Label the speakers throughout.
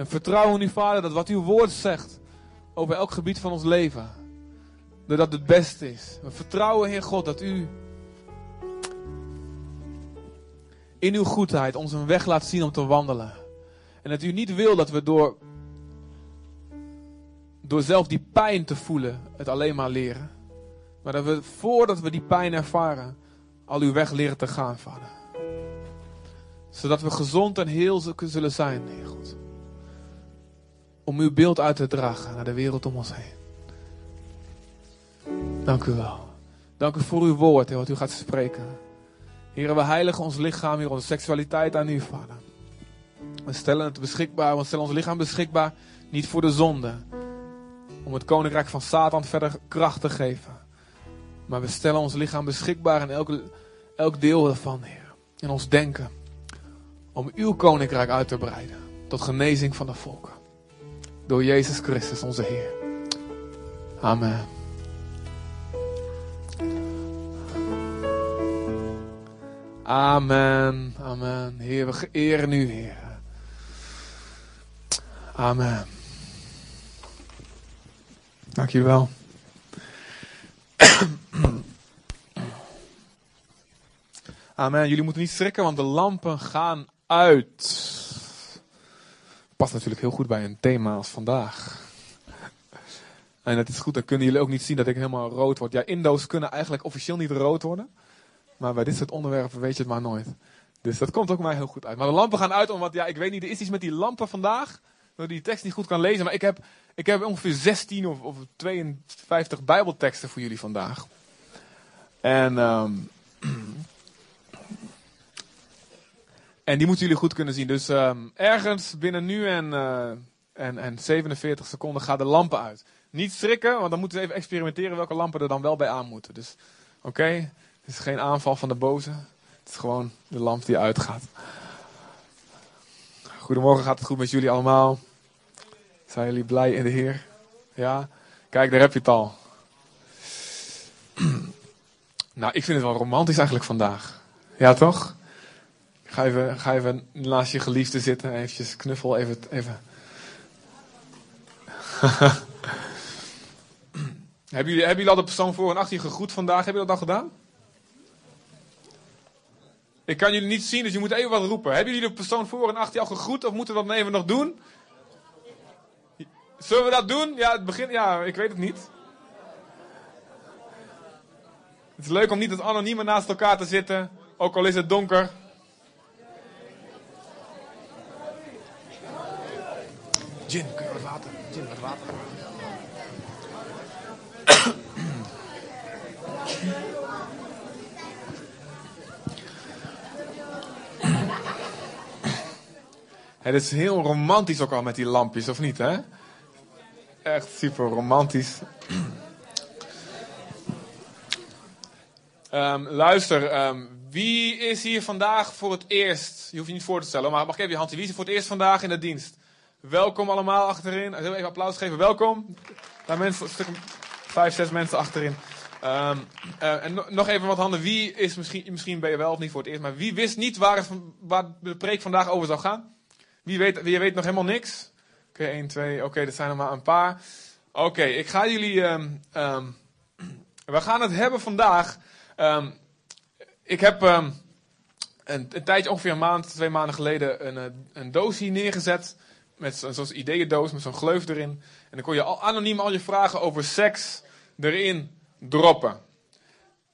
Speaker 1: En vertrouwen in u, Vader, dat wat uw woord zegt over elk gebied van ons leven, dat dat het beste is. We vertrouwen, Heer God, dat u in uw goedheid ons een weg laat zien om te wandelen. En dat u niet wil dat we door, door zelf die pijn te voelen, het alleen maar leren. Maar dat we voordat we die pijn ervaren, al uw weg leren te gaan, Vader. Zodat we gezond en heel zullen zijn, Heer God. Om uw beeld uit te dragen naar de wereld om ons heen. Dank u wel. Dank u voor uw woord, Heer, wat u gaat spreken. Heer, we heiligen ons lichaam, hier onze seksualiteit aan u, Vader. We stellen het beschikbaar, we stellen ons lichaam beschikbaar, niet voor de zonde. Om het koninkrijk van Satan verder kracht te geven. Maar we stellen ons lichaam beschikbaar in elk, elk deel ervan, Heer. In ons denken. Om uw koninkrijk uit te breiden. Tot genezing van de volken. Door Jezus Christus, onze Heer. Amen. Amen. Amen. Heer, we geëren u, Heer. Amen. Dank wel. Amen. Jullie moeten niet schrikken, want de lampen gaan uit. Past natuurlijk heel goed bij een thema als vandaag. En het is goed, dan kunnen jullie ook niet zien dat ik helemaal rood word. Ja, Indo's kunnen eigenlijk officieel niet rood worden. Maar bij dit soort onderwerpen weet je het maar nooit. Dus dat komt ook mij heel goed uit. Maar de lampen gaan uit omdat, ja, ik weet niet, er is iets met die lampen vandaag. Dat die tekst niet goed kan lezen. Maar ik heb, ik heb ongeveer 16 of, of 52 bijbelteksten voor jullie vandaag. En, um, en die moeten jullie goed kunnen zien. Dus um, ergens binnen nu en, uh, en, en 47 seconden gaan de lampen uit. Niet schrikken, want dan moeten we even experimenteren welke lampen er dan wel bij aan moeten. Dus oké, het is geen aanval van de boze. Het is gewoon de lamp die uitgaat. Goedemorgen, gaat het goed met jullie allemaal? Zijn jullie blij in de Heer? Ja? Kijk, daar heb je het al. nou, ik vind het wel romantisch eigenlijk vandaag. Ja, toch? Ga even, ga even naast je geliefde zitten, eventjes knuffel, even... even. hebben, jullie, hebben jullie al de persoon voor en achter je gegroet vandaag? Hebben jullie dat al gedaan? Ik kan jullie niet zien, dus je moet even wat roepen. Hebben jullie de persoon voor en achter je al gegroet of moeten we dat even nog doen? Zullen we dat doen? Ja, het begin, ja, ik weet het niet. Het is leuk om niet als anoniemen naast elkaar te zitten, ook al is het donker. Gin, kun je wat water? Gin, wat water. Het is heel romantisch ook al met die lampjes, of niet, hè? Echt super romantisch. Um, luister, um, wie is hier vandaag voor het eerst? Je hoeft je niet voor te stellen, maar mag ik even je hand Wie is voor het eerst vandaag in de dienst? Welkom allemaal achterin. Even applaus geven. Welkom. Daar mensen, een stuk, vijf, zes mensen achterin. Um, uh, en nog even wat handen. Wie is misschien, misschien ben je wel of niet voor het eerst, maar wie wist niet waar, het, waar de preek vandaag over zou gaan? Wie weet, wie weet nog helemaal niks? Oké, okay, 1, 2. Oké, dat zijn er maar een paar. Oké, ik ga jullie. Um, we gaan het hebben vandaag. Ik heb een, een, tijdje, ongeveer een maand, twee maanden geleden, een, een doos hier neergezet. Met zo'n ideeëndoos, met zo'n gleuf erin. En dan kon je al, anoniem al je vragen over seks erin droppen.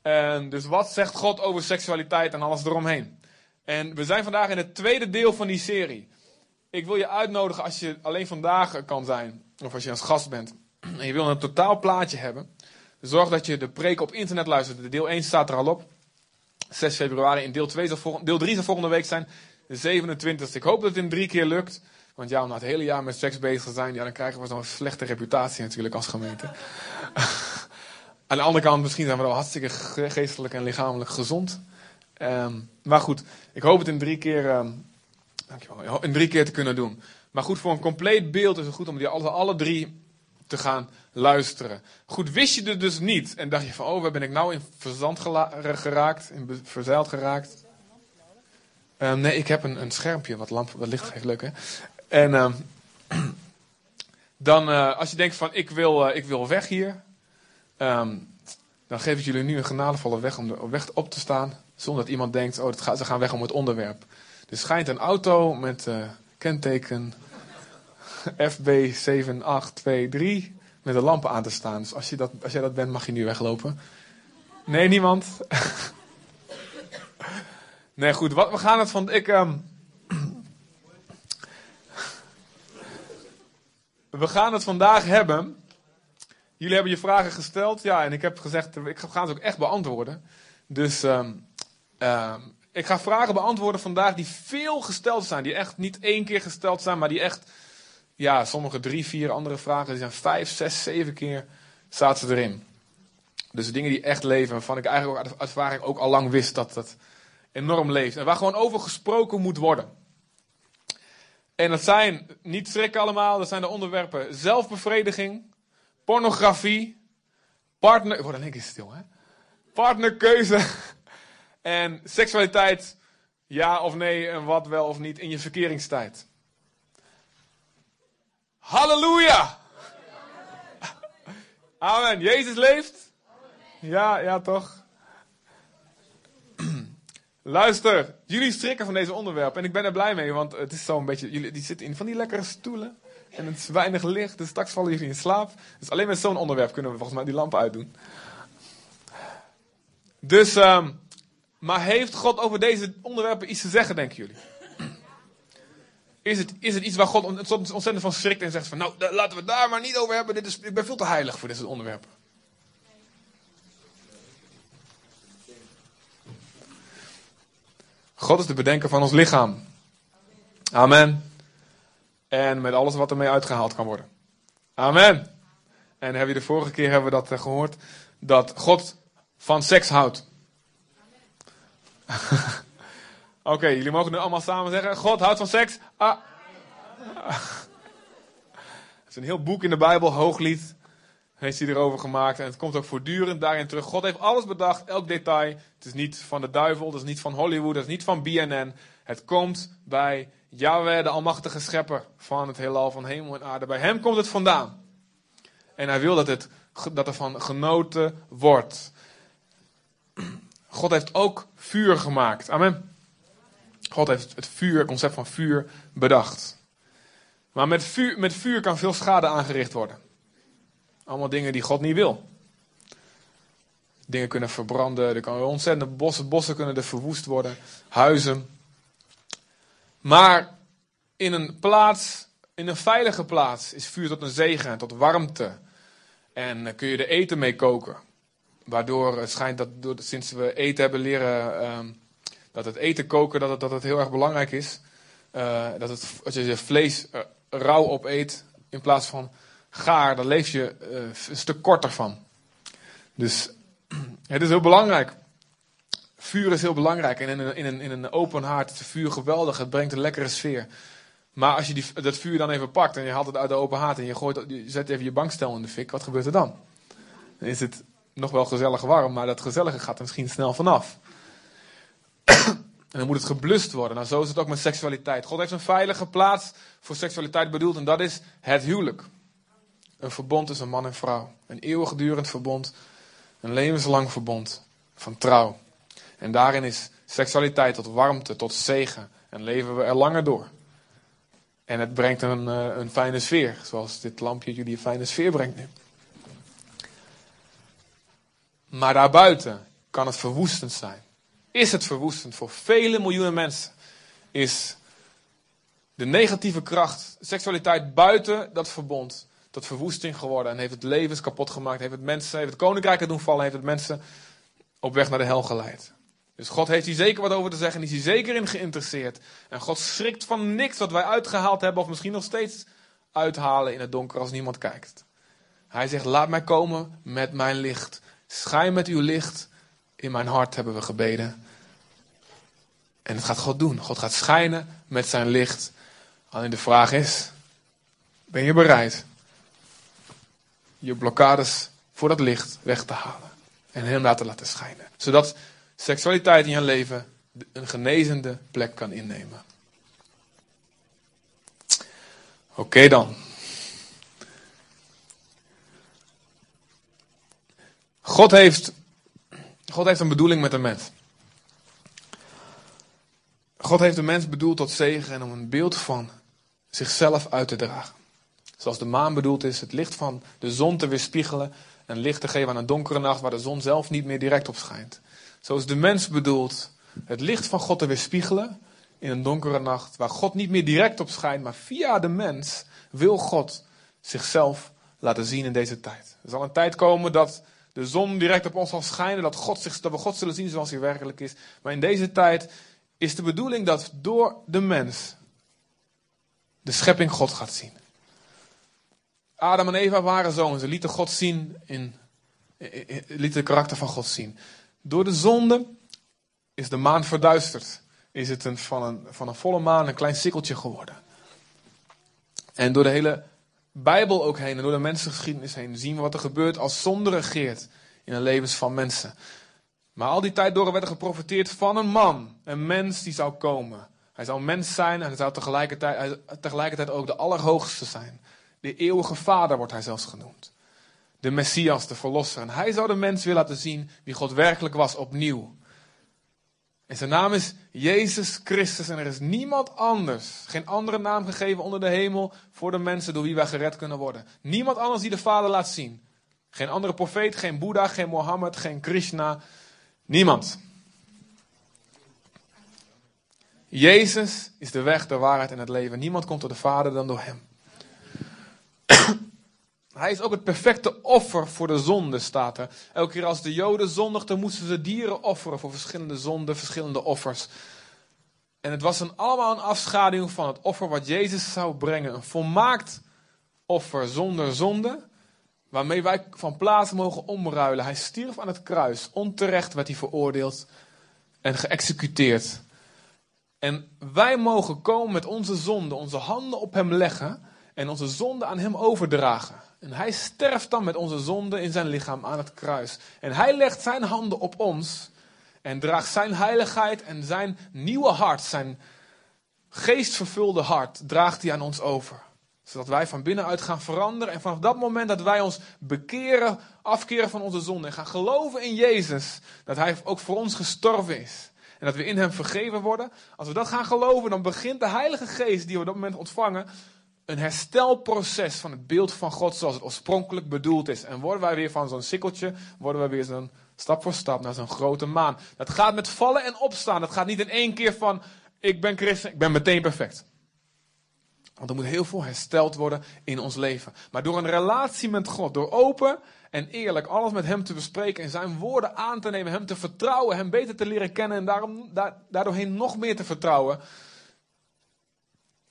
Speaker 1: En dus wat zegt God over seksualiteit en alles eromheen? En we zijn vandaag in het tweede deel van die serie. Ik wil je uitnodigen als je alleen vandaag kan zijn, of als je als gast bent, en je wil een totaal plaatje hebben. Zorg dat je de preek op internet luistert. De deel 1 staat er al op. 6 februari. In deel, 2 zal volgende, deel 3 zal volgende week zijn. De 27e. Ik hoop dat het in drie keer lukt. Want ja, om het hele jaar met seks bezig te zijn, ja, dan krijgen we zo'n slechte reputatie natuurlijk als gemeente. Aan de andere kant, misschien zijn we wel hartstikke geestelijk en lichamelijk gezond. Um, maar goed, ik hoop het in drie keer, um, dankjewel, in drie keer te kunnen doen. Maar goed, voor een compleet beeld is het goed om die alle, drie te gaan luisteren. Goed, wist je het dus niet en dacht je van, oh, waar ben ik nou in verzand geraakt, in verzeild geraakt? Um, nee, ik heb een, een schermpje wat, lamp, wat licht geeft, leuk hè. En, dan uh, als je denkt van ik wil, uh, ik wil weg hier, um, dan geef ik jullie nu een genadevolle weg om de weg op te staan. Zonder dat iemand denkt, oh, ze gaan weg om het onderwerp. Er schijnt een auto met uh, kenteken FB7823 met de lampen aan te staan. Dus als, je dat, als jij dat bent, mag je nu weglopen. Nee, niemand? nee, goed. Wat, we gaan het van... Ik, um, we gaan het vandaag hebben. Jullie hebben je vragen gesteld. Ja, en ik heb gezegd, ik ga ze ook echt beantwoorden. Dus um, ik ga vragen beantwoorden vandaag die veel gesteld zijn. Die echt niet één keer gesteld zijn, maar die echt, ja, sommige drie, vier andere vragen, die zijn vijf, zes, zeven keer zaten ze erin. Dus dingen die echt leven, waarvan ik eigenlijk ook uit ervaring ook al lang wist dat dat enorm leeft. En waar gewoon over gesproken moet worden. En dat zijn, niet schrikken allemaal, dat zijn de onderwerpen zelfbevrediging, pornografie, partner... Ik word in één keer stil, hè? Partnerkeuze en seksualiteit, ja of nee en wat wel of niet in je verkeringstijd. Halleluja! Amen. Jezus leeft? Ja, ja toch? Luister, jullie strikken van deze onderwerpen en ik ben er blij mee, want het is zo'n beetje, jullie die zitten in van die lekkere stoelen en het is weinig licht, dus straks vallen jullie in slaap. Dus alleen met zo'n onderwerp kunnen we volgens mij die lampen uitdoen. Dus, um, maar heeft God over deze onderwerpen iets te zeggen, denken jullie? Is het, is het iets waar God ontzettend van schrikt en zegt van, nou, laten we het daar maar niet over hebben, dit is, ik ben veel te heilig voor dit soort onderwerpen. God is de bedenker van ons lichaam. Amen. En met alles wat ermee uitgehaald kan worden. Amen. En heb je de vorige keer hebben we dat eh, gehoord. Dat God van seks houdt. Oké, jullie mogen nu allemaal samen zeggen. God houdt van seks. Ah. Het is een heel boek in de Bijbel, Hooglied heeft hij erover gemaakt. En het komt ook voortdurend daarin terug. God heeft alles bedacht, elk detail. Het is niet van de duivel, dat is niet van Hollywood, dat is niet van BNN. Het komt bij Yahweh, de almachtige schepper van het heelal, van hemel en aarde. Bij hem komt het vandaan. En hij wil dat, het, dat er van genoten wordt. God heeft ook vuur gemaakt. Amen. God heeft het vuur, het concept van vuur bedacht. Maar met met vuur kan veel schade aangericht worden. Allemaal dingen die God niet wil. Dingen kunnen verbranden, er kan ontzettend bossen, bossen kunnen er verwoest worden, huizen. Maar in een plaats, in een veilige plaats, is vuur tot een zegen en tot warmte. En kun je er eten mee koken. Waardoor het schijnt dat door, sinds we eten hebben leren, ehm, dat het eten koken, dat het, dat het heel erg belangrijk is. Uh, dat het, als je vlees uh, rauw opeet, in plaats van gaar, daar leef je uh, een stuk korter van. Dus het is heel belangrijk. Vuur is heel belangrijk. En in een, in een, in een open haard is vuur geweldig. Het brengt een lekkere sfeer. Maar als je die, dat vuur dan even pakt en je haalt het uit de open haard en je, gooit, je zet even je bankstel in de fik, wat gebeurt er dan? Dan is het nog wel gezellig warm, maar dat gezellige gaat er misschien snel vanaf. en dan moet het geblust worden. Nou, zo is het ook met seksualiteit. God heeft een veilige plaats voor seksualiteit bedoeld en dat is het huwelijk. Een verbond tussen man en vrouw. Een eeuwigdurend verbond. Een levenslang verbond van trouw. En daarin is seksualiteit tot warmte, tot zegen. En leven we er langer door. En het brengt een, eh, een fijne sfeer. Zoals dit lampje jullie een fijne sfeer brengt nu. Maar daarbuiten kan het verwoestend zijn. Is het verwoestend voor vele miljoenen mensen? Is de negatieve kracht, seksualiteit buiten dat verbond, tot verwoesting geworden. En heeft het levens kapot gemaakt. Heeft het mensen, heeft het koninkrijken doen vallen. Heeft het mensen op weg naar de hel geleid. Dus God heeft hier zeker wat over te zeggen. En is hier zeker in geïnteresseerd. En God schrikt van niks wat wij uitgehaald hebben. Of misschien nog steeds uithalen in het donker als niemand kijkt. Hij zegt, laat mij komen met mijn licht. Schijn met uw licht. In mijn hart hebben we gebeden. En het gaat God doen. God gaat schijnen met zijn licht. Alleen de vraag is, ben je bereid je blokkades voor dat licht weg te halen. En hem te laten schijnen. Zodat seksualiteit in je leven een genezende plek kan innemen. Oké dan. God heeft, God heeft een bedoeling met de mens. God heeft de mens bedoeld tot zegen en om een beeld van zichzelf uit te dragen. Zoals de maan bedoeld is het licht van de zon te weerspiegelen en licht te geven aan een donkere nacht waar de zon zelf niet meer direct op schijnt. Zo is de mens bedoeld het licht van God te weerspiegelen in een donkere nacht waar God niet meer direct op schijnt, maar via de mens wil God zichzelf laten zien in deze tijd. Er zal een tijd komen dat de zon direct op ons zal schijnen, dat, God zich, dat we God zullen zien zoals hij werkelijk is. Maar in deze tijd is de bedoeling dat door de mens de schepping God gaat zien. Adam en Eva waren zoons. Ze lieten God zien in, lieten het karakter van God zien. Door de zonde is de maan verduisterd. Is het een, van, een, van een volle maan een klein sikkeltje geworden. En door de hele Bijbel ook heen en door de mensengeschiedenis heen zien we wat er gebeurt als zonde regeert in de levens van mensen. Maar al die tijd door werd er geprofiteerd van een man, een mens die zou komen. Hij zou mens zijn en hij zou tegelijkertijd, tegelijkertijd ook de Allerhoogste zijn. De eeuwige vader wordt hij zelfs genoemd. De Messias, de Verlosser. En hij zou de mens willen laten zien wie God werkelijk was opnieuw. En zijn naam is Jezus Christus en er is niemand anders, geen andere naam gegeven onder de hemel voor de mensen door wie wij gered kunnen worden. Niemand anders die de Vader laat zien. Geen andere profeet, geen Boeddha, geen Mohammed, geen Krishna. Niemand. Jezus is de weg, de waarheid en het leven. Niemand komt tot de Vader dan door Hem. Hij is ook het perfecte offer voor de zonde, staat er. Elke keer als de Joden zondigden, moesten ze dieren offeren voor verschillende zonden, verschillende offers. En het was een, allemaal een afschaduwing van het offer wat Jezus zou brengen. Een volmaakt offer zonder zonde, waarmee wij van plaats mogen omruilen. Hij stierf aan het kruis. Onterecht werd hij veroordeeld en geëxecuteerd. En wij mogen komen met onze zonde, onze handen op hem leggen en onze zonde aan hem overdragen. En hij sterft dan met onze zonde in zijn lichaam aan het kruis. En hij legt zijn handen op ons en draagt zijn heiligheid en zijn nieuwe hart, zijn geestvervulde hart, draagt hij aan ons over. Zodat wij van binnenuit gaan veranderen en vanaf dat moment dat wij ons bekeren, afkeren van onze zonde en gaan geloven in Jezus, dat hij ook voor ons gestorven is. En dat we in hem vergeven worden. Als we dat gaan geloven, dan begint de Heilige Geest die we op dat moment ontvangen een herstelproces van het beeld van God zoals het oorspronkelijk bedoeld is. En worden wij weer van zo'n sikkeltje, worden wij weer zo'n stap voor stap naar zo'n grote maan. Dat gaat met vallen en opstaan. Dat gaat niet in één keer van, ik ben christen, ik ben meteen perfect. Want er moet heel veel hersteld worden in ons leven. Maar door een relatie met God, door open en eerlijk alles met Hem te bespreken en Zijn woorden aan te nemen, Hem te vertrouwen, Hem beter te leren kennen en daarom, daardoorheen nog meer te vertrouwen,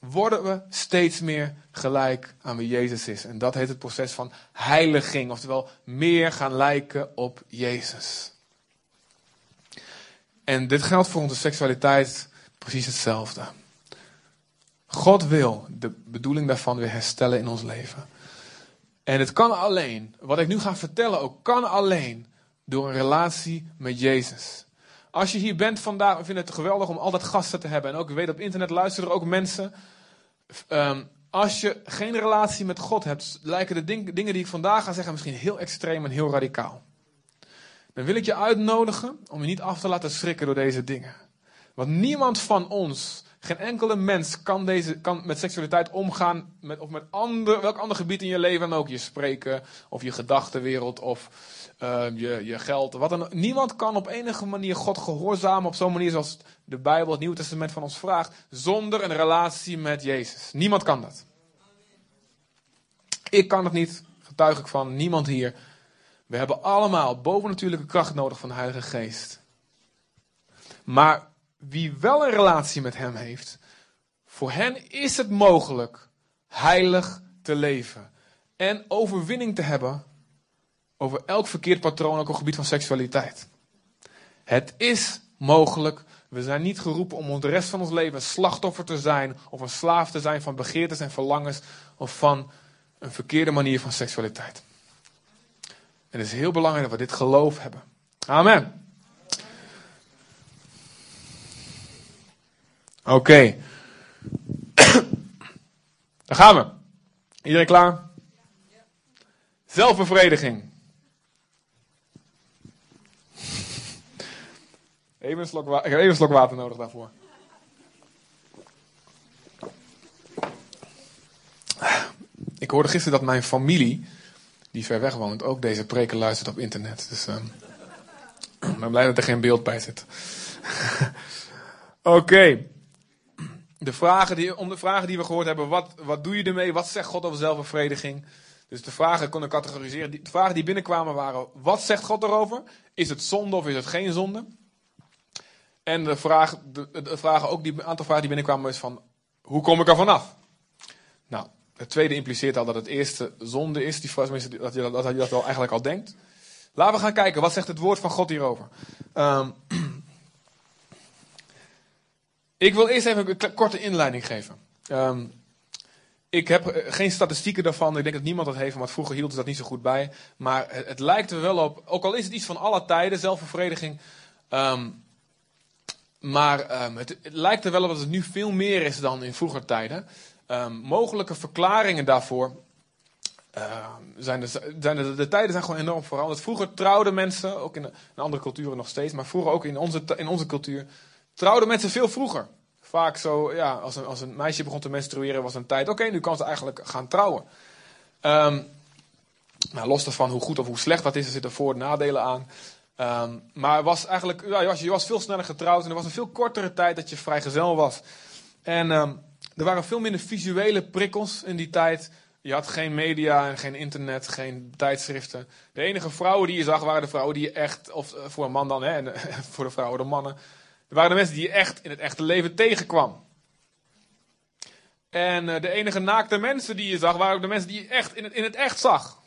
Speaker 1: worden we steeds meer gelijk aan wie Jezus is. En dat heet het proces van heiliging, oftewel meer gaan lijken op Jezus. En dit geldt voor onze seksualiteit precies hetzelfde. God wil de bedoeling daarvan weer herstellen in ons leven. En het kan alleen, wat ik nu ga vertellen ook, kan alleen door een relatie met Jezus. Als je hier bent vandaag, we vinden het geweldig om altijd gasten te hebben. En ook, ik weet op internet luisteren ook mensen Ehm, als je geen relatie met God hebt, lijken de dingen die ik vandaag ga zeggen misschien heel extreem en heel radicaal. Dan wil ik je uitnodigen om je niet af te laten schrikken door deze dingen. Want niemand van ons, geen enkele mens kan, deze, kan met seksualiteit omgaan, met, of met ander, welk ander gebied in je leven dan ook. Je spreken, of je gedachtenwereld, of Ehm, je, je geld. Wat dan, niemand kan op enige manier God gehoorzamen op zo'n manier zoals de Bijbel, het Nieuwe Testament van ons vraagt, zonder een relatie met Jezus. Niemand kan dat. Ik kan het niet, getuig ik van niemand hier. We hebben allemaal bovennatuurlijke kracht nodig van de Heilige Geest. Maar wie wel een relatie met Hem heeft, voor hen is het mogelijk heilig te leven en overwinning te hebben over elk verkeerd patroon, ook op het gebied van seksualiteit. Het is mogelijk. We zijn niet geroepen om de rest van ons leven slachtoffer te zijn of een slaaf te zijn van begeertes en verlangens of van een verkeerde manier van seksualiteit. En het is heel belangrijk dat we dit geloof hebben. Amen. Oké. Okay. Daar gaan we. Iedereen klaar? Zelfbevrediging. Een slok, ik heb even een slok water nodig daarvoor. Ik hoorde gisteren dat mijn familie, die ver weg woont, ook deze preken luistert op internet. Dus um, ik ben blij dat er geen beeld bij zit. Oké. De vragen die, om de vragen die we gehoord hebben, wat, wat doe je ermee? Wat zegt God over zelfbevrediging? Dus de vragen konden categoriseren. De vragen die binnenkwamen waren: wat zegt God erover? Is het zonde of is het geen zonde? En de, vraag, de, vragen ook die, aantal vragen die binnenkwamen is van: hoe kom ik er vanaf? Nou, het tweede impliceert al dat het eerste zonde is. Die, dat, je, dat je dat wel eigenlijk al denkt. Laten we gaan kijken, wat zegt het woord van God hierover? Um, ik wil eerst even een korte inleiding geven. Um, ik heb eh, geen statistieken daarvan. Ik denk dat niemand dat heeft, maar vroeger hield ze dat niet zo goed bij. Maar het, lijkt er wel op, ook al is het iets van alle tijden, zelfbevrediging. Um, maar um, het, lijkt er wel op dat het nu veel meer is dan in vroeger tijden. Um, mogelijke verklaringen daarvoor zijn, de, zijn de, de, tijden zijn gewoon enorm veranderd. Vroeger trouwden mensen, ook in, andere culturen nog steeds, maar vroeger ook in onze, in onze cultuur, trouwden mensen veel vroeger vaak zo, ja, als een, als een meisje begon te menstrueren, was een tijd, oké, nu kan ze eigenlijk gaan trouwen. Um, los daarvan hoe goed of hoe slecht dat is, er zitten voor- en nadelen aan. Um, maar was eigenlijk, ja, je, was, je was veel sneller getrouwd en er was een veel kortere tijd dat je vrijgezel was. En um, er waren veel minder visuele prikkels in die tijd. Je had geen media en geen internet, geen tijdschriften. De enige vrouwen die je zag waren de vrouwen die je echt, of eh, voor een man dan, hè, en voor de vrouwen de mannen, er waren de mensen die je echt in het echte leven tegenkwam. En uh, de enige naakte mensen die je zag, waren ook de mensen die je echt in het, in het echt zag.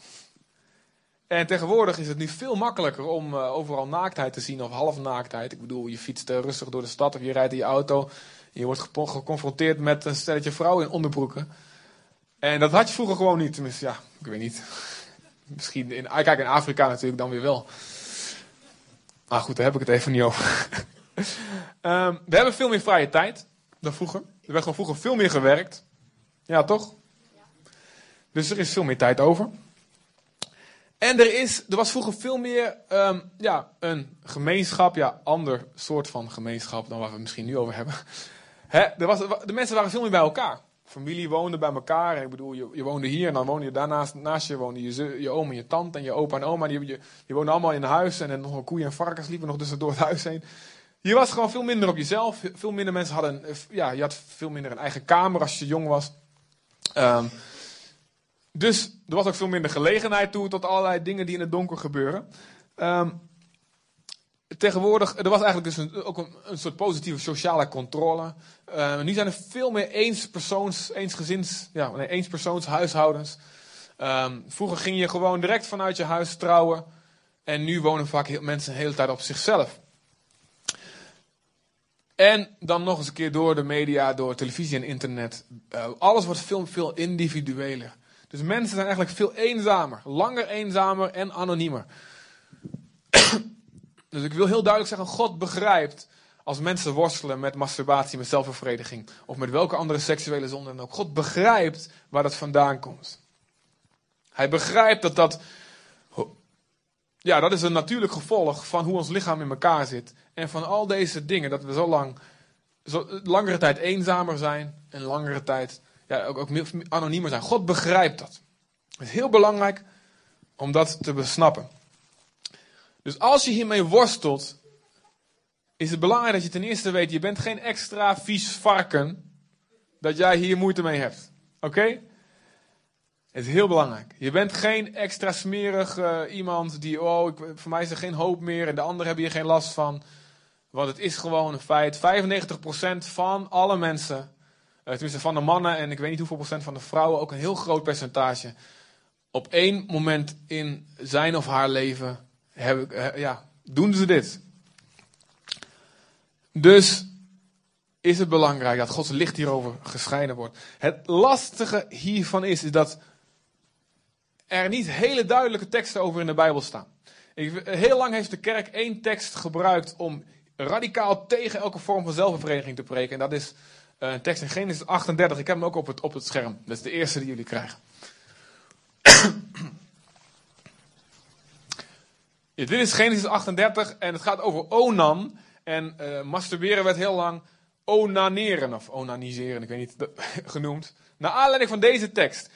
Speaker 1: En tegenwoordig is het nu veel makkelijker om uh, overal naaktheid te zien of halfnaaktheid. Ik bedoel, je fietst uh, rustig door de stad of je rijdt in je auto. En je wordt geconfronteerd met een stelletje vrouwen in onderbroeken. En dat had je vroeger gewoon niet. Tenminste, ja, ik weet niet. Misschien in, kijk, in Afrika natuurlijk dan weer wel. Maar goed, daar heb ik het even niet over. um, we hebben veel meer vrije tijd dan vroeger. Er werd gewoon vroeger veel meer gewerkt. Ja, toch? Ja. Dus er is veel meer tijd over. En er, is, er was vroeger veel meer um, ja, een gemeenschap, ja, ander soort van gemeenschap dan waar we het misschien nu over hebben. He, er was, de mensen waren veel meer bij elkaar. Familie woonde bij elkaar. En ik bedoel, je, je woonde hier en dan woonde je daarnaast naast je woonde je, je oom en je tante en je opa en oma. Die, je, woonde allemaal in huis en, en nog een koeien en varkens liepen nog dus door het huis heen. Je was gewoon veel minder op jezelf. Veel minder mensen hadden. Ja, je had veel minder een eigen kamer als je jong was. Um, dus er was ook veel minder gelegenheid toe tot allerlei dingen die in het donker gebeuren. Um, tegenwoordig, er was eigenlijk dus een, ook een, soort positieve sociale controle. Uh, nu zijn er veel meer eenspersoons, eensgezins, ja, nee, eenspersoons huishoudens. Um, vroeger ging je gewoon direct vanuit je huis trouwen. En nu wonen vaak heel, mensen de hele tijd op zichzelf. En dan nog eens een keer door de media, door televisie en internet. Uh, alles wordt veel, veel individueler. Dus mensen zijn eigenlijk veel eenzamer. Langer eenzamer en anoniemer. dus ik wil heel duidelijk zeggen, God begrijpt als mensen worstelen met masturbatie, met zelfbevrediging. Of met welke andere seksuele zonde dan ook. God begrijpt waar dat vandaan komt. Hij begrijpt dat dat ja, dat is een natuurlijk gevolg van hoe ons lichaam in elkaar zit. En van al deze dingen, dat we zo lang, zo, langere tijd eenzamer zijn. En langere tijd ja, ook, ook anoniemer zijn. God begrijpt dat. Het is heel belangrijk om dat te besnappen. Dus als je hiermee worstelt, is het belangrijk dat je ten eerste weet, je bent geen extra vies varken, dat jij hier moeite mee hebt. Oké? Het is heel belangrijk. Je bent geen extra smerig uh, iemand die, oh, ik, voor mij is er geen hoop meer en de anderen hebben hier geen last van. Want het is gewoon een feit. 95% van alle mensen, tenminste van de mannen en ik weet niet hoeveel procent van de vrouwen, ook een heel groot percentage, op één moment in zijn of haar leven uh, ja, doen ze dit. Dus is het belangrijk dat Gods licht hierover gescheiden wordt. Het lastige hiervan is, is dat er niet hele duidelijke teksten over in de Bijbel staan. Heel lang heeft de kerk één tekst gebruikt om radicaal tegen elke vorm van zelfbevrediging te preken. En dat is eh, een tekst in Genesis 38. Ik heb hem ook op het, op het scherm. Dat is de eerste die jullie krijgen. dit is Genesis 38 en het gaat over Onan. En uh, masturberen werd heel lang onaneren of onaniseren, ik weet niet, genoemd. Naar aanleiding van deze tekst.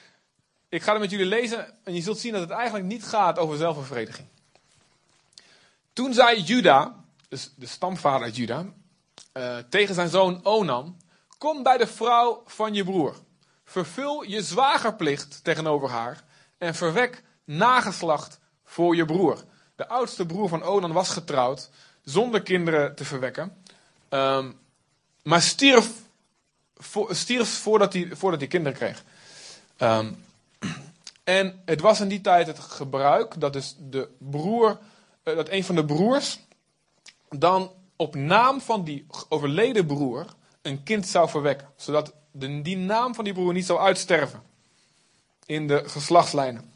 Speaker 1: Ik ga het met jullie lezen en je zult zien dat het eigenlijk niet gaat over zelfbevrediging. Toen zei Juda, dus de stamvader Juda, uh, tegen zijn zoon Onan: Kom bij de vrouw van je broer. Vervul je zwagerplicht tegenover haar en verwek nageslacht voor je broer. De oudste broer van Onan was getrouwd zonder kinderen te verwekken. Um, maar stierf, voordat, hij, voordat hij kinderen kreeg. Um, en het was in die tijd het gebruik dat dus de broer, uh, dat een van de broers dan op naam van die overleden broer een kind zou verwekken. Zodat de, die naam van die broer niet zou uitsterven in de geslachtslijnen.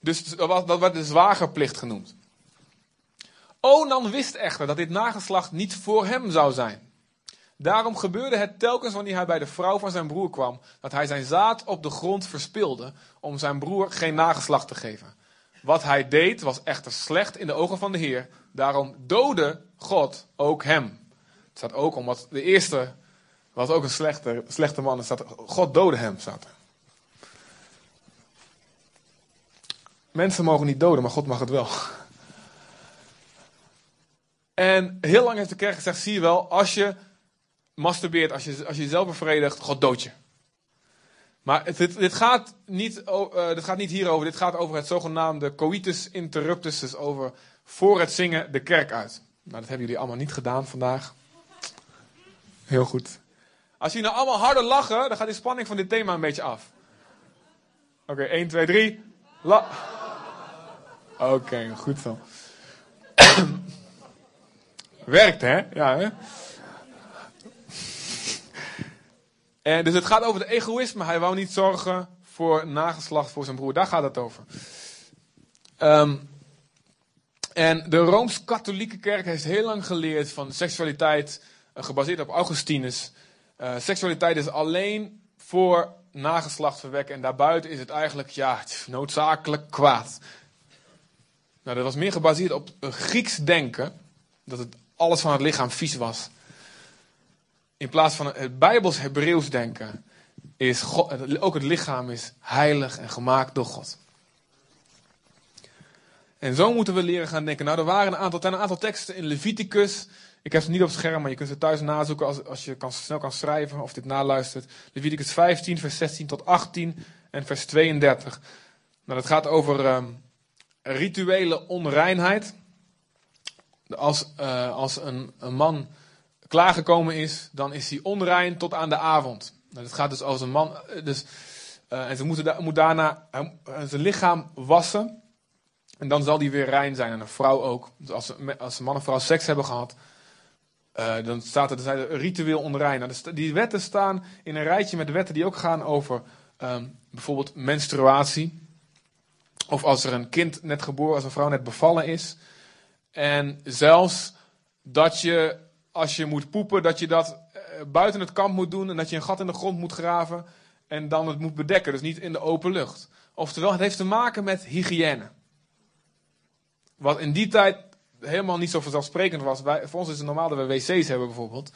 Speaker 1: Dus dat, dat werd de zwagerplicht genoemd. Onan wist echter dat dit nageslacht niet voor hem zou zijn. Daarom gebeurde het telkens wanneer hij bij de vrouw van zijn broer kwam, dat hij zijn zaad op de grond verspilde om zijn broer geen nageslacht te geven. Wat hij deed was echter slecht in de ogen van de Heer. Daarom doodde God ook hem. Het staat ook omdat de eerste was ook een slechte, slechte man. Staat, God doodde hem, staat. Mensen mogen niet doden, maar God mag het wel. En heel lang heeft de kerk gezegd: zie je wel, als je masturbeert, als je, als je jezelf bevredigt, God dood je. Maar dit, dit, gaat niet, uh, dit gaat niet hierover, dit gaat over het zogenaamde coitus interruptus, dus over voor het zingen de kerk uit. Nou, dat hebben jullie allemaal niet gedaan vandaag. Heel goed. Als jullie nou allemaal harder lachen, dan gaat die spanning van dit thema een beetje af. Oké, 1, 2, 3. La. Oké, goed zo. Werkt, hè? Ja, hè? En dus het gaat over de egoïsme. Hij wou niet zorgen voor nageslacht voor zijn broer. Daar gaat het over. Um, en de Rooms-Katholieke Kerk heeft heel lang geleerd van seksualiteit, gebaseerd op Augustinus. Uh, seksualiteit is alleen voor nageslacht verwekken en daarbuiten is het eigenlijk ja, noodzakelijk kwaad. Nou, dat was meer gebaseerd op Grieks denken, dat het alles van het lichaam vies was. In plaats van het Bijbels Hebreeuws denken, is God, ook het lichaam is heilig en gemaakt door God. En zo moeten we leren gaan denken. Nou, er waren een aantal, een aantal teksten in Leviticus. Ik heb ze niet op het scherm, maar je kunt ze thuis nazoeken als, als je kan, snel kan schrijven of dit naluistert. Leviticus 15, vers 16 tot 18 en vers 32. Nou, dat gaat over um, rituele onreinheid. Als, uh, als een, een man klaargekomen is, dan is hij onrein tot aan de avond. Nou, dat gaat dus als een man. Eh, dus, uh, en ze moeten moet daarna zijn lichaam wassen. En dan zal die weer rein zijn. En een vrouw ook. Dus als, als een man en vrouw seks hebben gehad. Uh, dan staat er, er ritueel onrein. Nou, die wetten staan in een rijtje met wetten die ook gaan over um, bijvoorbeeld menstruatie. Of als er een kind net geboren, als een vrouw net bevallen is. En zelfs dat je, als je moet poepen, dat je dat uh, buiten het kamp moet doen. En dat je een gat in de grond moet graven. En dan het moet bedekken. Dus niet in de open lucht. Oftewel, het heeft te maken met hygiëne. Wat in die tijd helemaal niet zo vanzelfsprekend was. Wij, voor ons is het normaal dat we wc's hebben bijvoorbeeld.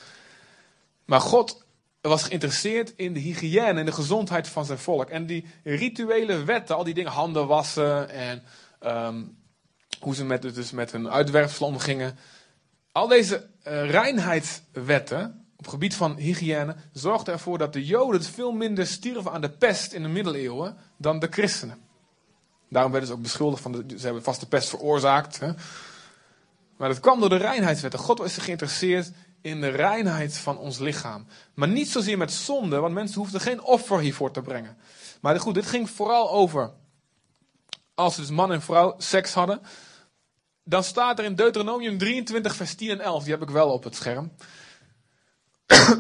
Speaker 1: Maar God was geïnteresseerd in de hygiëne en de gezondheid van zijn volk. En die rituele wetten, al die dingen, handen wassen en um, hoe ze met, dus met hun uitwerpsel omgingen. Al deze uh, reinheidswetten op gebied van hygiëne zorgden ervoor dat de Joden veel minder stierven aan de pest in de middeleeuwen dan de christenen. Daarom werden ze ook beschuldigd van, de, ze hebben vast de pest veroorzaakt. Hè? Maar dat kwam door de reinheidswetten. God was geïnteresseerd in de reinheid van ons lichaam. Maar niet zozeer met zonde, want mensen hoefden geen offer hiervoor te brengen. Maar goed, dit ging vooral over als dus man en vrouw seks hadden. Dan staat er in Deuteronomium 23, vers 10 en 11. Die heb ik wel op het scherm.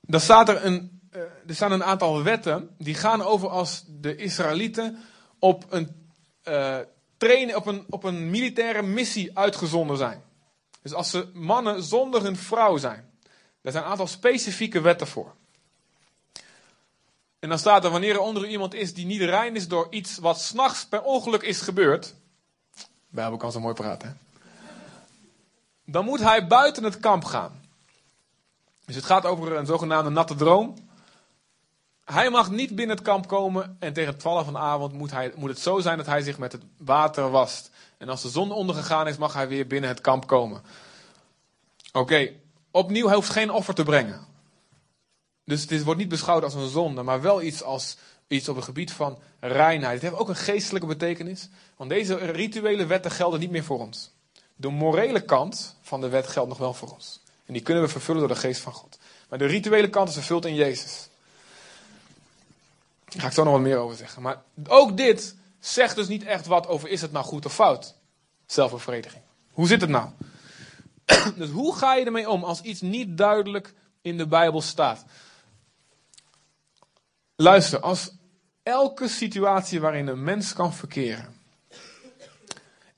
Speaker 1: dan staat er een uh, er staan een aantal wetten die gaan over als de Israëlieten op een, uh, trainen, op, een, op een militaire missie uitgezonden zijn. Dus als ze mannen zonder hun vrouw zijn. Daar zijn een aantal specifieke wetten voor. En dan staat er, wanneer er onder u iemand is die niet rein is door iets wat s'nachts per ongeluk is gebeurd. Bijbel kan zo mooi praten. Hè? Dan moet hij buiten het kamp gaan. Dus het gaat over een zogenaamde natte droom. Hij mag niet binnen het kamp komen en tegen het vallen van de avond moet, hij, moet het zo zijn dat hij zich met het water wast. En als de zon ondergegaan is, mag hij weer binnen het kamp komen. Oké, opnieuw, hij hoeft geen offer te brengen. Dus het wordt niet beschouwd als een zonde, maar wel iets als iets op het gebied van reinheid. Het heeft ook een geestelijke betekenis, want deze rituele wetten gelden niet meer voor ons. De morele kant van de wet geldt nog wel voor ons. En die kunnen we vervullen door de geest van God. Maar de rituele kant is vervuld in Jezus. Daar ga ik zo nog wat meer over zeggen. Maar ook dit zegt dus niet echt wat over is het nou goed of fout. Zelfbevrediging. Hoe zit het nou? dus hoe ga je ermee om als iets niet duidelijk in de Bijbel staat? Luister, als elke situatie waarin een mens kan verkeren,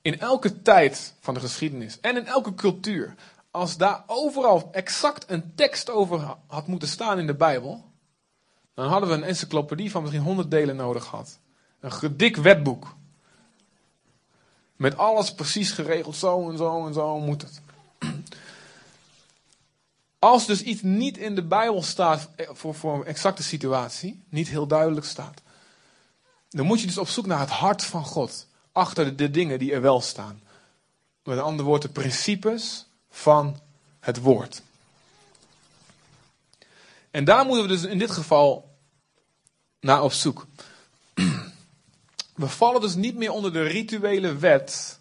Speaker 1: in elke tijd van de geschiedenis en in elke cultuur, als daar overal exact een tekst over had moeten staan in de Bijbel, dan hadden we een encyclopedie van misschien honderd delen nodig gehad. Een gedik wetboek. Met alles precies geregeld, zo en zo en zo moet het. Als dus iets niet in de Bijbel staat eh, voor, voor een exacte situatie, niet heel duidelijk staat, dan moet je dus op zoek naar het hart van God. Achter de, dingen die er wel staan. Met een ander woord, de principes van het woord. En daar moeten we dus in dit geval naar op zoek. We vallen dus niet meer onder de rituele wet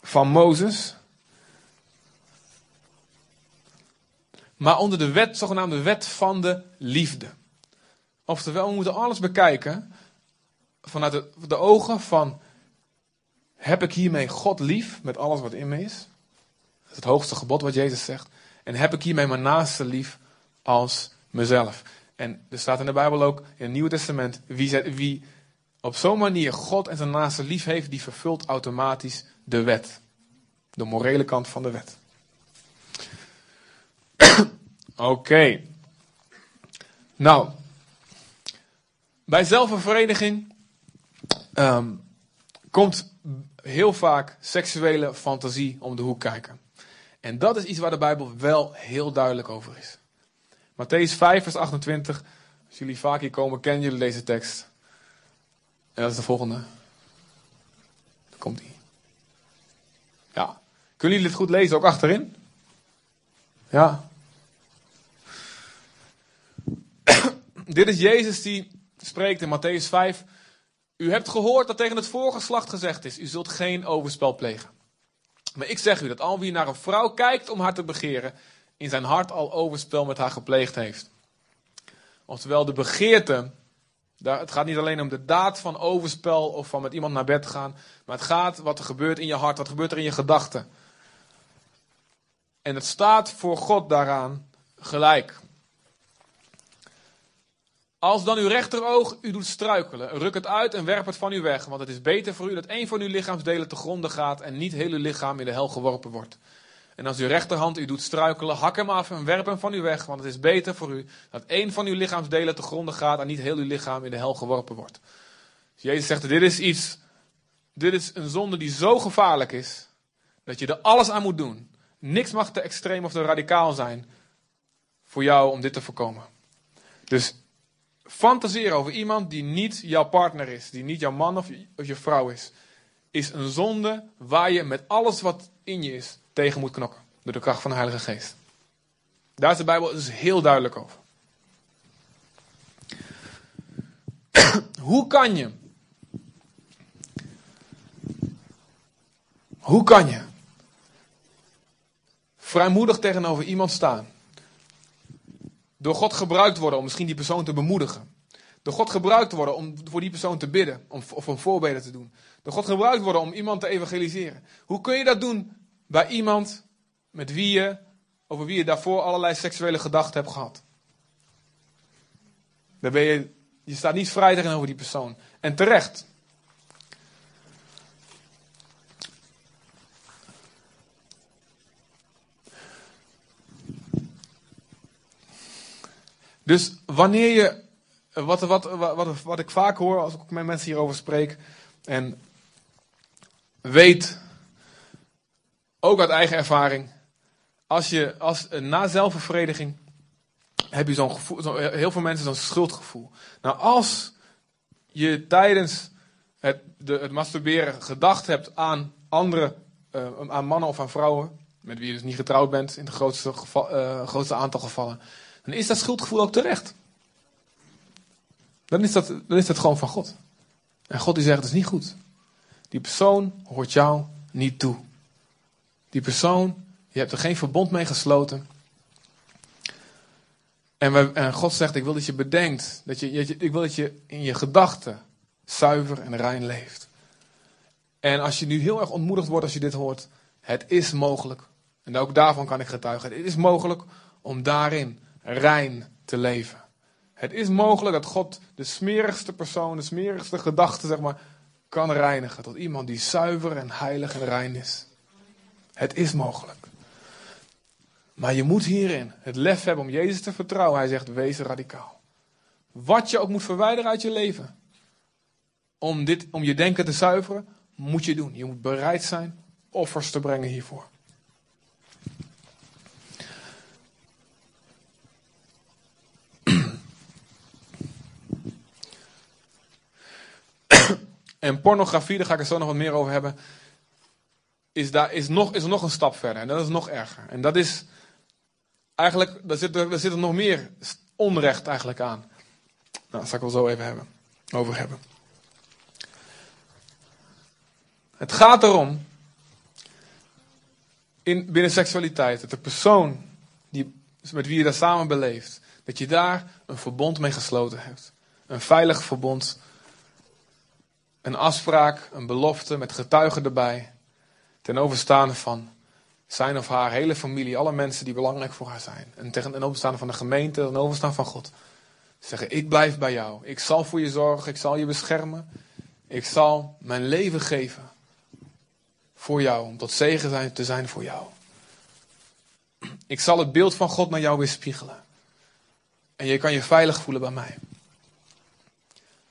Speaker 1: van Mozes, maar onder de wet, zogenaamde wet van de liefde. Oftewel, we moeten alles bekijken vanuit de, de ogen van, heb ik hiermee God lief met alles wat in me is? Dat is het hoogste gebod wat Jezus zegt. En heb ik hiermee mijn naaste lief als mezelf? En er staat in de Bijbel ook, in het Nieuwe Testament, wie, wie op zo'n manier God en zijn naaste lief heeft, die vervult automatisch de wet. De morele kant van de wet. Oké. Nou, bij zelfbevrediging um, komt heel vaak seksuele fantasie om de hoek kijken. En dat is iets waar de Bijbel wel heel duidelijk over is. Matthäus 5, vers 28. Als jullie vaak hier komen, kennen jullie deze tekst. En dat is de volgende. Daar komt hij. Ja. Kunnen jullie dit goed lezen, ook achterin? Ja. Dit is Jezus die spreekt in Matthäus 5. U hebt gehoord dat tegen het voorgeslacht gezegd is: U zult geen overspel plegen. Maar ik zeg u dat al wie naar een vrouw kijkt om haar te begeren, in zijn hart al overspel met haar gepleegd heeft. Oftewel, de begeerte. Het gaat niet alleen om de daad van overspel of van met iemand naar bed gaan. Maar het gaat wat er gebeurt in je hart, wat gebeurt er in je gedachten. En het staat voor God daaraan gelijk. Als dan uw rechteroog u doet struikelen, ruk het uit en werp het van u weg. Want het is beter voor u dat één van uw lichaamsdelen te gronden gaat en niet heel uw lichaam in de hel geworpen wordt. En als uw rechterhand u doet struikelen, hak hem af en werp hem van u weg. Want het is beter voor u dat één van uw lichaamsdelen te gronden gaat en niet heel uw lichaam in de hel geworpen wordt. Dus Jezus zegt, dit is iets, dit is een zonde die zo gevaarlijk is, dat je er alles aan moet doen. Niks mag te extreem of te radicaal zijn voor jou om dit te voorkomen. Dus fantaseren over iemand die niet jouw partner is, die niet jouw man of je, of je vrouw is, is een zonde waar je met alles wat in je is tegen moet knokken. Door de kracht van de Heilige Geest. Daar is de Bijbel dus heel duidelijk over. Hoe kan je? Hoe kan je vrijmoedig tegenover iemand staan? Door God gebruikt worden om misschien die persoon te bemoedigen. Door God gebruikt worden om voor die persoon te bidden om, of om voorbeden te doen. Door God gebruikt worden om iemand te evangeliseren. Hoe kun je dat doen bij iemand met wie je, over wie je daarvoor allerlei seksuele gedachten hebt gehad? Dan ben je, je staat niet vrij tegenover die persoon. En terecht. Dus wanneer je, wat, wat, wat, wat, ik vaak hoor als ik met mensen hierover spreek, en weet, ook uit eigen ervaring, als je als, na zelfbevrediging heb je zo'n gevoel, zo, heel veel mensen zo'n schuldgevoel. Nou, als je tijdens het, de, het masturberen gedacht hebt aan andere, aan mannen of aan vrouwen, met wie je dus niet getrouwd bent in het grootste, geval, grootste aantal gevallen, dan is dat schuldgevoel ook terecht. Dan is dat, dan is dat gewoon van God. En God die zegt, het is niet goed. Die persoon hoort jou niet toe. Die persoon, je hebt er geen verbond mee gesloten. En, en God zegt, ik wil dat je bedenkt, dat je, ik wil dat je in je gedachten zuiver en rein leeft. En als je nu heel erg ontmoedigd wordt als je dit hoort, het is mogelijk. En ook daarvan kan ik getuigen. Het is mogelijk om daarin rein te leven. Het is mogelijk dat God de smerigste persoon, de smerigste gedachte, zeg maar, kan reinigen. Tot iemand die zuiver en heilig en rein is. Het is mogelijk. Maar je moet hierin het lef hebben om Jezus te vertrouwen. Hij zegt, wees radicaal. Wat je ook moet verwijderen uit je leven. Om, dit, om je denken te zuiveren, moet je doen. Je moet bereid zijn offers te brengen hiervoor. En pornografie, daar ga ik er zo nog wat meer over hebben, is, daar, is, nog, is nog een stap verder. En dat is nog erger. En dat is eigenlijk, daar zit, er, daar zit er nog meer onrecht eigenlijk aan. Nou, daar zal ik wel zo even hebben, over hebben. Het gaat erom, in, binnen seksualiteit, dat de persoon die, met wie je daar samen beleeft, dat je daar een verbond mee gesloten hebt. Een veilig verbond een afspraak, een belofte met getuigen erbij. Ten overstaande van zijn of haar hele familie, alle mensen die belangrijk voor haar zijn. En ten overstaande van de gemeente, ten overstaande van God. Zeggen, ik blijf bij jou. Ik zal voor je zorgen, ik zal je beschermen. Ik zal mijn leven geven voor jou, om tot zegen te zijn voor jou. Ik zal het beeld van God naar jou weerspiegelen. En je kan je veilig voelen bij mij.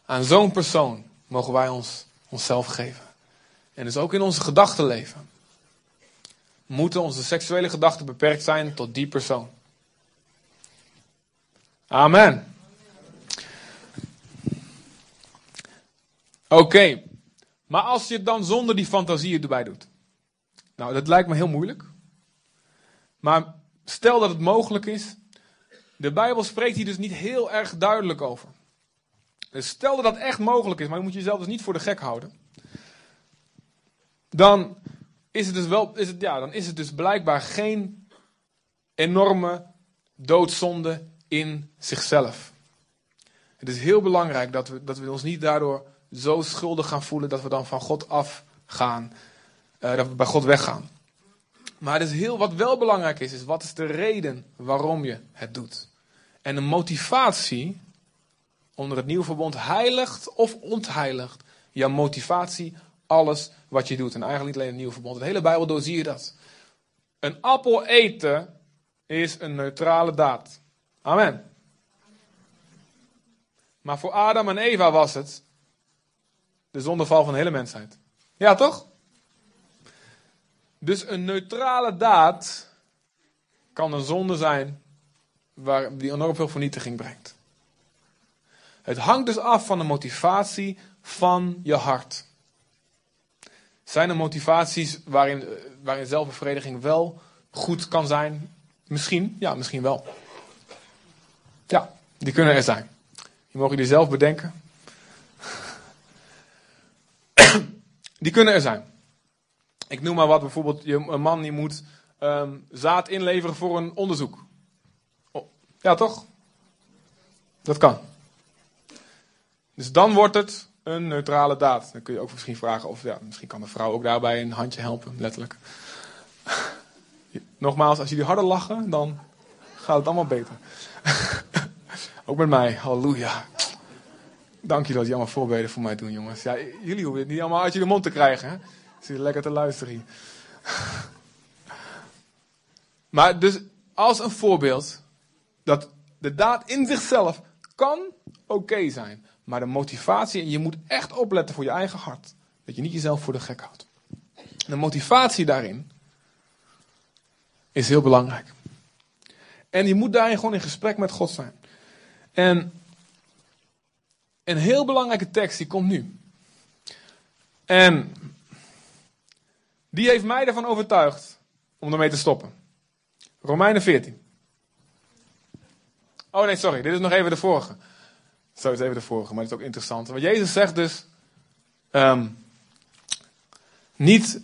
Speaker 1: Aan zo'n persoon mogen wij ons, onszelf geven. En dus ook in onze gedachtenleven moeten onze seksuele gedachten beperkt zijn tot die persoon. Amen. Oké, maar als je het dan zonder die fantasieën erbij doet. Nou, dat lijkt me heel moeilijk. Maar stel dat het mogelijk is. De Bijbel spreekt hier dus niet heel erg duidelijk over. Dus stel dat dat echt mogelijk is, maar je moet jezelf dus niet voor de gek houden. Dan is het dus, wel, is het, ja, dan is het dus blijkbaar geen enorme doodzonde in zichzelf. Het is heel belangrijk dat we, dat we ons niet daardoor zo schuldig gaan voelen dat we dan van God afgaan. Uh, dat we bij God weggaan. Maar het heel, wat wel belangrijk is, is wat is de reden waarom je het doet. En de motivatie onder het nieuwe verbond heiligt of ontheiligt jouw motivatie, alles wat je doet. En eigenlijk niet alleen het nieuwe verbond. Het hele Bijbel door zie je dat. Een appel eten is een neutrale daad. Amen. Maar voor Adam en Eva was het de zondeval van de hele mensheid. Ja, toch? Dus een neutrale daad kan een zonde zijn waar, die enorm veel vernietiging brengt. Het hangt dus af van de motivatie van je hart. Zijn er motivaties waarin, waarin zelfbevrediging wel goed kan zijn? Misschien, ja, misschien wel. Ja, die kunnen er zijn. Je mag die zelf bedenken. Die kunnen er zijn. Ik noem maar wat, bijvoorbeeld een man die moet um, zaad inleveren voor een onderzoek. Oh, ja, toch? Dat kan. Dus dan wordt het een neutrale daad. Dan kun je ook misschien vragen of, ja, misschien kan de vrouw ook daarbij een handje helpen, letterlijk. Nogmaals, als jullie harder lachen, dan gaat het allemaal beter. ook met mij, halleluja. Dank je dat jullie allemaal voorbeden voor mij doen, jongens. Ja, jullie hoeven het niet allemaal uit jullie mond te krijgen, hè? Zit lekker te luisteren hier. maar dus als een voorbeeld dat de daad in zichzelf kan oké zijn. Maar de motivatie, en je moet echt opletten voor je eigen hart. Dat je niet jezelf voor de gek houdt. De motivatie daarin is heel belangrijk. En je moet daarin gewoon in gesprek met God zijn. En een heel belangrijke tekst die komt nu. En die heeft mij ervan overtuigd om ermee te stoppen. Romeinen 14. Oh nee, sorry, dit is nog even de vorige. Zo is even de vorige, maar dit is ook interessant. Want Jezus zegt dus: um, niet,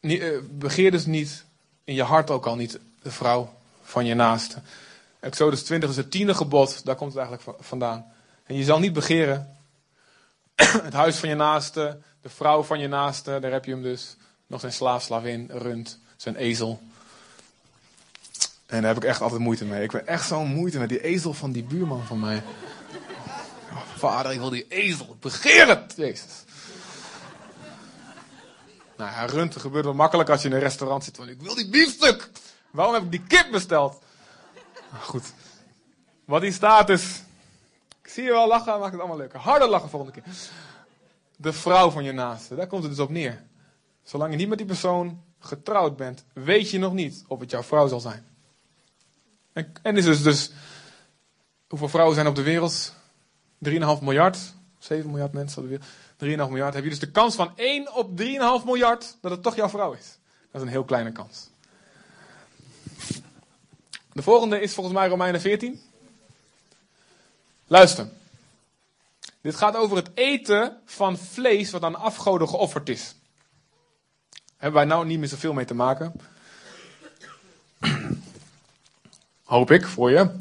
Speaker 1: niet uh, begeer dus niet in je hart ook al niet de vrouw van je naaste. Exodus 20 is het tiende gebod, daar komt het eigenlijk vandaan. En je zal niet begeren het huis van je naaste, de vrouw van je naaste, daar heb je hem dus. Nog zijn slaaf, slavin, rund, zijn ezel. En daar heb ik echt altijd moeite mee. Ik heb echt zo'n moeite met die ezel van die buurman van mij. Vader, ik wil die ezel. Begeer het, Jezus. Nou ja, rund gebeurt wel makkelijk als je in een restaurant zit. Want ik wil die biefstuk. Waarom heb ik die kip besteld? Goed. Wat hier staat is. Ik zie je wel lachen, maakt het allemaal leuker. Harder lachen volgende keer. De vrouw van je naaste, daar komt het dus op neer. Zolang je niet met die persoon getrouwd bent, weet je nog niet of het jouw vrouw zal zijn. En, en is dus, dus. Hoeveel vrouwen zijn op de wereld? 3,5 miljard. 7 miljard mensen de wereld. 3,5 miljard. Heb je dus de kans van 1 op 3,5 miljard dat het toch jouw vrouw is. Dat is een heel kleine kans. De volgende is volgens mij Romeinen 14. Luister. Dit gaat over het eten van vlees wat aan afgoden geofferd is. Hebben wij nou niet meer zoveel mee te maken. Hoop ik voor je.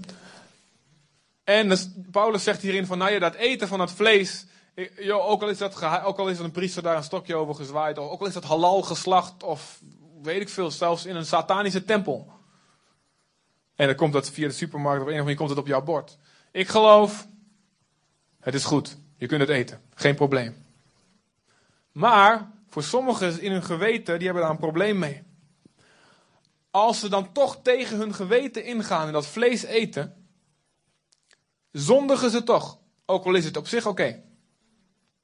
Speaker 1: En Paulus zegt hierin van, nou ja, dat eten van dat vlees, joh, ook, al is dat, ook al is een priester daar een stokje over gezwaaid, of ook al is dat halal geslacht, of weet ik veel, zelfs in een satanische tempel. En dan komt dat via de supermarkt of een of andere komt het op jouw bord. Ik geloof, het is goed, je kunt het eten, geen probleem. Maar voor sommigen in hun geweten, die hebben daar een probleem mee. Als ze dan toch tegen hun geweten ingaan en dat vlees eten, zondigen ze toch. Ook al is het op zich oké. Okay.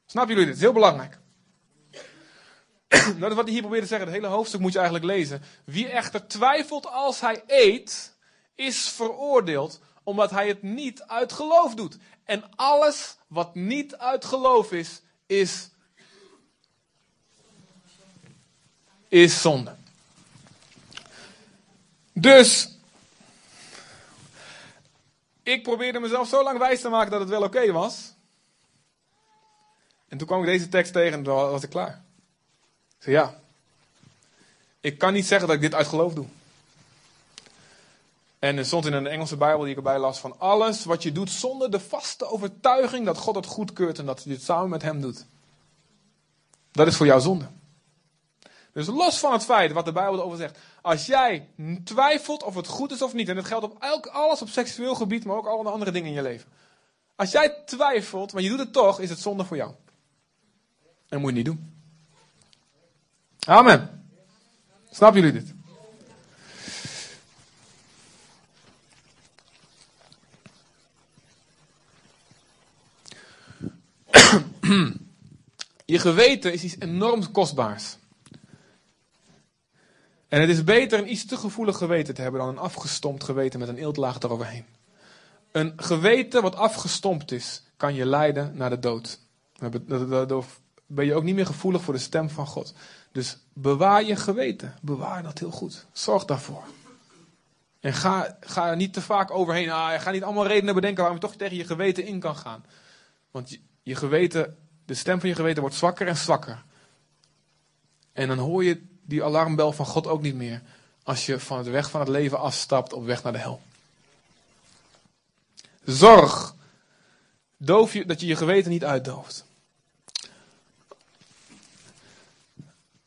Speaker 1: Snappen jullie dit? Het is heel belangrijk. dat is wat hij hier probeert te zeggen. Het hele hoofdstuk moet je eigenlijk lezen. Wie echter twijfelt als hij eet, is veroordeeld omdat hij het niet uit geloof doet. En alles wat niet uit geloof is, is, is zonde. Dus, ik probeerde mezelf zo lang wijs te maken dat het wel oké was. En toen kwam ik deze tekst tegen en toen was ik klaar. Ik zei ja, ik kan niet zeggen dat ik dit uit geloof doe. En er stond in een Engelse Bijbel die ik erbij las van alles wat je doet zonder de vaste overtuiging dat God het goedkeurt en dat je het samen met hem doet. Dat is voor jou zonde. Dus los van het feit wat de Bijbel erover zegt. Als jij twijfelt of het goed is of niet. En dat geldt op elk, alles op seksueel gebied, maar ook alle andere dingen in je leven. Als jij twijfelt, maar je doet het toch, is het zonde voor jou. En moet je niet doen. Amen. Snappen jullie dit? Je geweten is iets enorm kostbaars. En het is beter een iets te gevoelig geweten te hebben dan een afgestompt geweten met een eeltlaag eroverheen. Een geweten wat afgestompt is, kan je leiden naar de dood. Daardoor ben je ook niet meer gevoelig voor de stem van God. Dus bewaar je geweten. Bewaar dat heel goed. Zorg daarvoor. En ga, ga er niet te vaak overheen. Ah, ga niet allemaal redenen bedenken waarom je toch tegen je geweten in kan gaan. Want je, je geweten, de stem van je geweten wordt zwakker en zwakker. En dan hoor je die alarmbel van God ook niet meer. Als je van het weg van het leven afstapt op weg naar de hel. Zorg doof je, dat je je geweten niet uitdooft.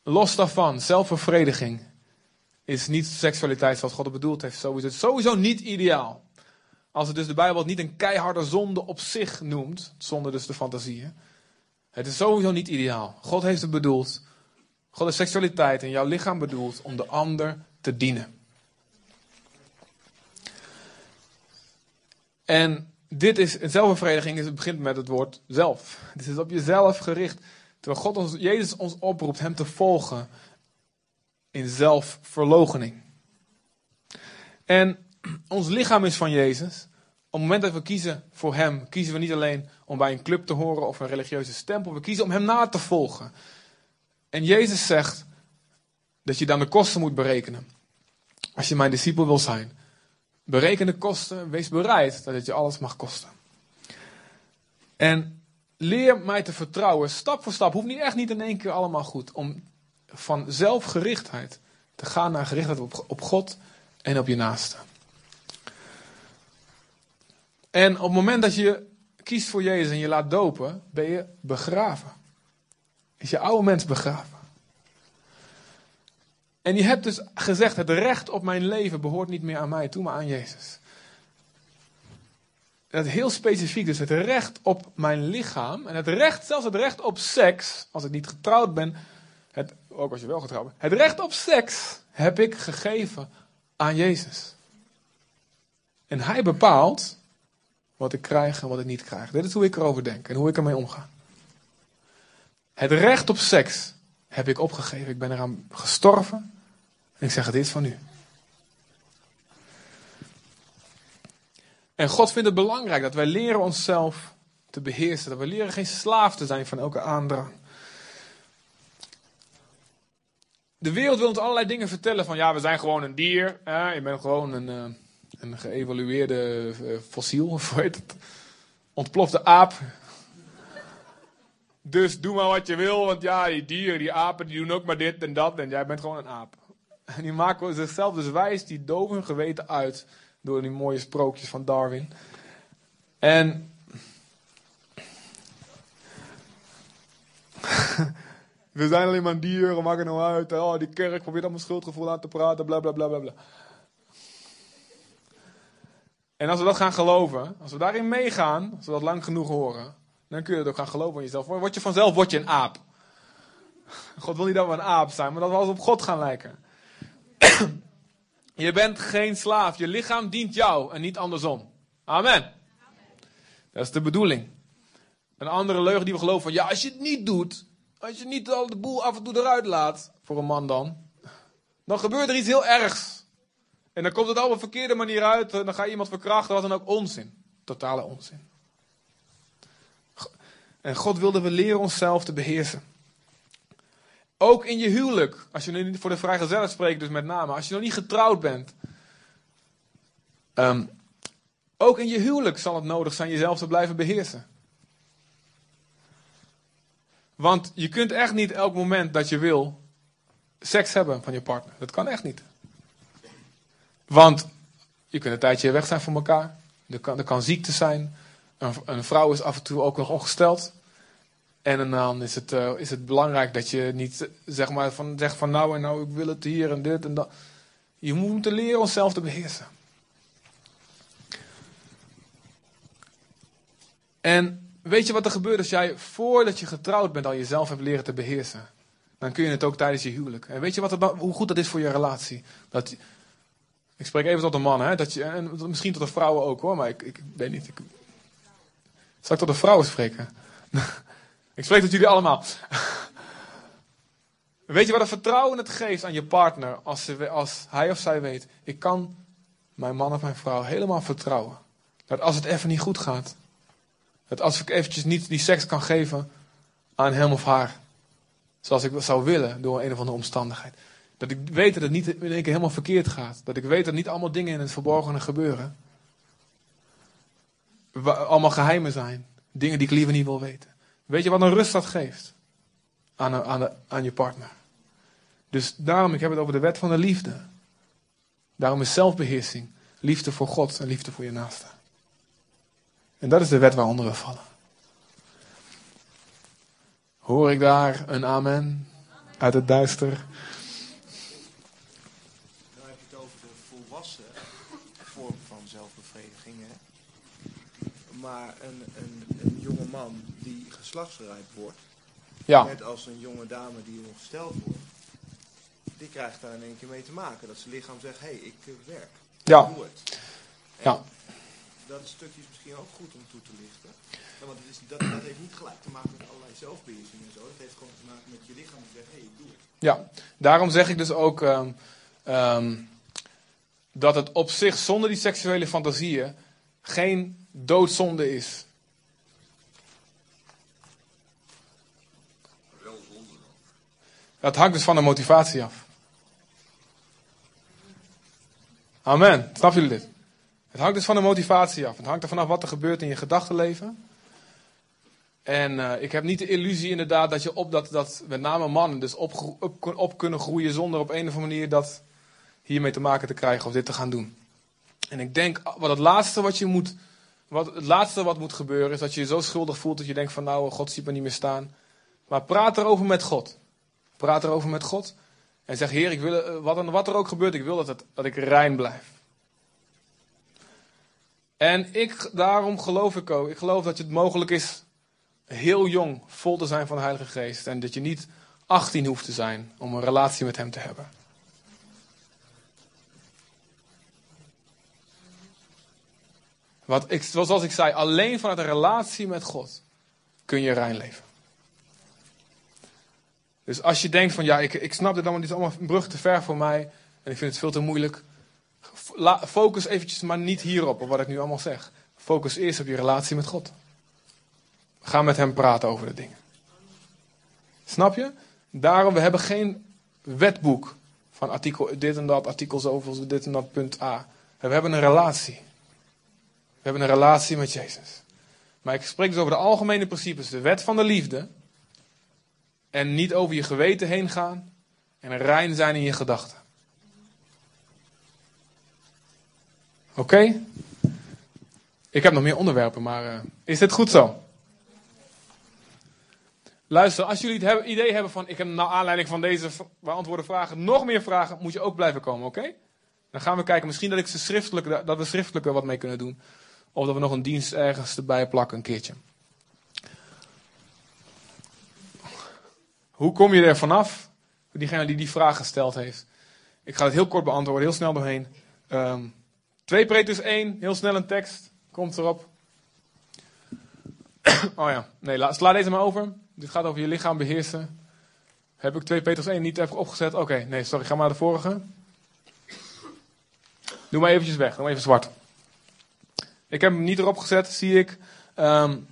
Speaker 1: Los daarvan, zelfbevrediging is niet seksualiteit zoals God het bedoeld heeft. Sowieso, sowieso niet ideaal. Als het dus de Bijbel niet een keiharde zonde op zich noemt, zonder dus de fantasieën. Het is sowieso niet ideaal. God heeft het bedoeld God heeft seksualiteit in jouw lichaam bedoeld om de ander te dienen. En dit is, zelfbevrediging is, het begint met het woord zelf. Het is op jezelf gericht. Terwijl God ons, Jezus ons oproept hem te volgen. in zelfverloochening. En ons lichaam is van Jezus. Op het moment dat we kiezen voor Hem, kiezen we niet alleen om bij een club te horen of een religieuze stempel. We kiezen om Hem na te volgen. En Jezus zegt dat je dan de kosten moet berekenen. Als je mijn discipel wil zijn. Bereken de kosten, wees bereid dat het je alles mag kosten. En leer mij te vertrouwen, stap voor stap. Hoeft niet echt niet in één keer allemaal goed. Om van zelfgerichtheid te gaan naar gerichtheid op, op God en op je naaste. En op het moment dat je kiest voor Jezus en je laat dopen, ben je begraven. Is je oude mens begraven. En je hebt dus gezegd, het recht op mijn leven behoort niet meer aan mij toe, maar aan Jezus. Dat heel specifiek, dus het recht op mijn lichaam en het recht, zelfs het recht op seks, als ik niet getrouwd ben, het, ook als je wel getrouwd bent, het recht op seks heb ik gegeven aan Jezus. En hij bepaalt wat ik krijg en wat ik niet krijg. Dit is hoe ik erover denk en hoe ik ermee omga. Het recht op seks heb ik opgegeven. Ik ben eraan gestorven. En ik zeg, het is van u. En God vindt het belangrijk dat wij leren onszelf te beheersen. Dat we leren geen slaaf te zijn van elke aandrang. De wereld wil ons allerlei dingen vertellen van ja, we zijn gewoon een dier. je bent gewoon een, uh, een geëvalueerde uh, fossiel, of? Ontplofte aap. Dus doe maar wat je wil, want ja, die dieren, die apen, die doen ook maar dit en dat. En jij bent gewoon een aap. En die maken zichzelf dus wijs, die doven geweten uit. Door die mooie sprookjes van Darwin. En. we zijn alleen maar dieren, maken nou uit. Oh, die kerk probeert allemaal schuldgevoel aan te praten, bla bla bla bla bla. En als we dat gaan geloven, als we daarin meegaan, als we dat lang genoeg horen, dan kun je het ook gaan geloven in jezelf. Word je vanzelf word je een aap. God wil niet dat we een aap zijn, maar dat we als op God gaan lijken. je bent geen slaaf. Je lichaam dient jou en niet andersom. Amen. Dat is de bedoeling. Een andere leugen die we geloven van, ja, als je het niet doet, als je niet al de boel af en toe eruit laat, voor een man dan, dan gebeurt er iets heel ergs. En dan komt het allemaal op een verkeerde manier uit, dan ga je iemand verkrachten, wat dan ook onzin. Totale onzin. En God wilde we leren onszelf te beheersen. Ook in je huwelijk. Als je nu niet voor de vrijgezellen spreekt, dus met name. Als je nog niet getrouwd bent. Um, ook in je huwelijk zal het nodig zijn jezelf te blijven beheersen. Want je kunt echt niet elk moment dat je wil seks hebben van je partner. Dat kan echt niet. Want je kunt een tijdje weg zijn van elkaar. Er kan, er kan ziekte zijn. Een, een vrouw is af en toe ook nog ongesteld. En dan is het, uh, is het belangrijk dat je niet zeg maar, van, zegt van nou en nou, ik wil het hier en dit en dat. Je moet leren onszelf te beheersen. En weet je wat er gebeurt als jij voordat je getrouwd bent al jezelf hebt leren te beheersen? Dan kun je het ook tijdens je huwelijk. En weet je wat er, hoe goed dat is voor je relatie? Dat, ik spreek even tot de mannen, hè, dat je, en misschien tot de vrouwen ook hoor, maar ik, ik weet niet. Ik, zal ik tot de vrouwen spreken? Ik spreek tot jullie allemaal. Weet je wat een vertrouwen het geeft aan je partner als, ze, als hij of zij weet, ik kan mijn man of mijn vrouw helemaal vertrouwen. Dat als het even niet goed gaat, dat als ik eventjes niet die seks kan geven aan hem of haar, zoals ik zou willen door een of andere omstandigheid. Dat ik weet dat het niet in één keer helemaal verkeerd gaat. Dat ik weet dat niet allemaal dingen in het verborgene gebeuren. Allemaal geheimen zijn. Dingen die ik liever niet wil weten. Weet je wat een rust dat geeft? Aan, aan, aan je partner. Dus daarom, ik heb het over de wet van de liefde. Daarom is zelfbeheersing liefde voor God en liefde voor je naaste. En dat is de wet waaronder we vallen. Hoor ik daar een amen uit het duister? Dan
Speaker 2: heb je het over de volwassen vorm van zelfbevrediging. Maar een, een, een jonge man geslachtsrijp wordt. Ja. Net als een jonge dame die ongesteld wordt. Die krijgt daar in één keer mee te maken. Dat zijn lichaam zegt, hé, hey, ik eh, werk.
Speaker 1: Ja. Ik doe het.
Speaker 2: ja. dat stukje is misschien ook goed om toe te lichten. want het is, dat, dat heeft niet gelijk te maken met allerlei zelfbeheersing en zo. Dat heeft gewoon te maken met je lichaam die zegt, hé, hey, ik doe het.
Speaker 1: Ja, daarom zeg ik dus ook um, um, dat het op zich zonder die seksuele fantasieën geen doodzonde is. Dat hangt dus van de motivatie af. Amen. Snap jullie dit? Het hangt dus van de motivatie af. Het hangt er vanaf wat er gebeurt in je gedachtenleven. En uh, ik heb niet de illusie inderdaad dat je op dat, dat met name mannen dus op, op, op, kunnen groeien zonder op een of andere manier dat hiermee te maken te krijgen of dit te gaan doen. En ik denk, wat het laatste wat je moet, wat, het laatste wat moet gebeuren is dat je je zo schuldig voelt dat je denkt van nou, God ziet me niet meer staan. Maar praat erover met God. Praat erover met God. En zeg, Heer, ik wil, eh, wat, wat er ook gebeurt, ik wil dat, het, dat ik rein blijf. En ik, daarom geloof ik ook, ik geloof dat het mogelijk is heel jong vol te zijn van de Heilige Geest. En dat je niet 18 hoeft te zijn om een relatie met Hem te hebben. Want ik, zoals ik zei, alleen vanuit een relatie met God kun je rein leven. Dus als je denkt van ja, ik, ik snap dit allemaal, dit is allemaal een brug te ver voor mij. En ik vind het veel te moeilijk. Focus eventjes maar niet hierop, op wat ik nu allemaal zeg. Focus eerst op je relatie met God. Ga met hem praten over de dingen. Snap je? Daarom, we hebben geen wetboek van artikel dit en dat, artikel zoveel, dit en dat, punt A. We hebben een relatie. We hebben een relatie met Jezus. Maar ik spreek dus over de algemene principes, de wet van de liefde. En niet over je geweten heen gaan. En rein zijn in je gedachten. Oké? Ik heb nog meer onderwerpen, maar uh, is dit goed zo? Luister, als jullie het idee hebben van, ik heb naar aanleiding van deze beantwoorde vragen nog meer vragen, moet je ook blijven komen, oké? Dan gaan we kijken, misschien dat, ik ze schriftelijk, dat we schriftelijk wat mee kunnen doen. Of dat we nog een dienst ergens erbij plakken, een keertje. Hoe kom je er vanaf? Diegene die die vraag gesteld heeft. Ik ga het heel kort beantwoorden, heel snel doorheen. Um, 2 Petrus 1, heel snel een tekst. Komt erop. oh ja, nee, sla deze maar over. Dit gaat over je lichaam beheersen. Heb ik 2 Petrus 1 niet even opgezet? Oké, nee, sorry, ga maar naar de vorige. Doe maar eventjes weg, doe maar even zwart. Ik heb hem niet erop gezet, zie ik. Um,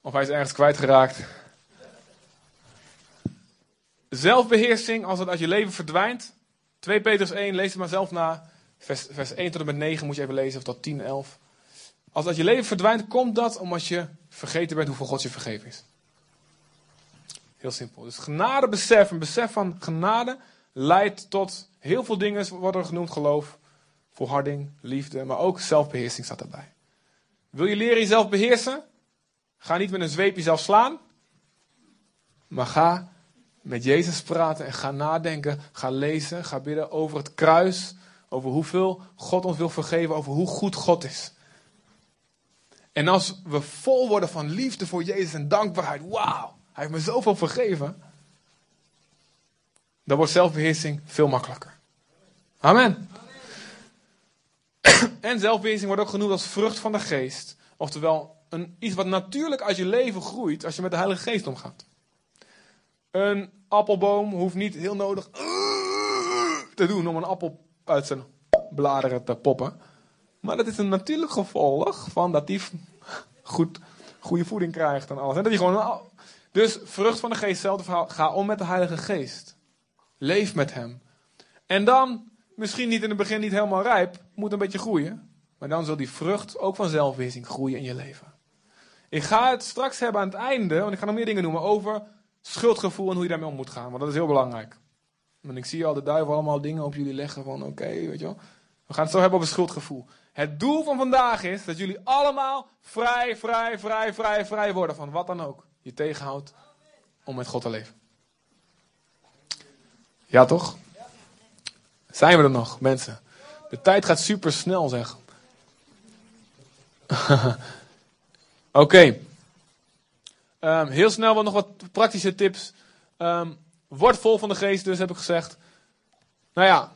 Speaker 1: of hij is ergens kwijtgeraakt. Zelfbeheersing, als het uit je leven verdwijnt. 2 Petrus 1, lees het maar zelf na. Vers, vers 1 tot en met 9 moet je even lezen, of tot 10, 11. Als dat je leven verdwijnt, komt dat omdat je vergeten bent hoeveel God je vergeven is. Heel simpel. Dus genadebesef, een besef van genade, leidt tot heel veel dingen, worden er genoemd, geloof, volharding, liefde, maar ook zelfbeheersing staat erbij. Wil je leren jezelf beheersen? Ga niet met een zweep jezelf slaan, maar ga met Jezus praten en ga nadenken, ga lezen, ga bidden over het kruis, over hoeveel God ons wil vergeven, over hoe goed God is. En als we vol worden van liefde voor Jezus en dankbaarheid, wauw, hij heeft me zoveel vergeven, dan wordt zelfbeheersing veel makkelijker. Amen. En zelfbeheersing wordt ook genoemd als vrucht van de geest. Oftewel, een, iets wat natuurlijk uit je leven groeit als je met de Heilige Geest omgaat. Een appelboom hoeft niet heel nodig te doen om een appel uit zijn bladeren te poppen. Maar dat is een natuurlijk gevolg van dat die goed, goede voeding krijgt en alles. En dat die gewoon, dus vrucht van de geest, hetzelfde verhaal. Ga om met de Heilige Geest. Leef met hem. En dan, misschien niet in het begin niet helemaal rijp, moet een beetje groeien. Maar dan zal die vrucht ook van zelfbeheersing groeien in je leven. Ik ga het straks hebben aan het einde, want ik ga nog meer dingen noemen over schuldgevoel en hoe je daarmee om moet gaan. Want dat is heel belangrijk. Want ik zie al de duivel allemaal dingen op jullie leggen van oké, weet je wel. We gaan het zo hebben over schuldgevoel. Het doel van vandaag is dat jullie allemaal vrij, vrij, vrij, vrij, vrij worden van wat dan ook je tegenhoudt om met God te leven. Ja, toch? Zijn we er nog, mensen? De tijd gaat super snel, zeg. Oké. Ehm, heel snel wat nog wat praktische tips. Um, word vol van de geest, dus heb ik gezegd. Nou ja,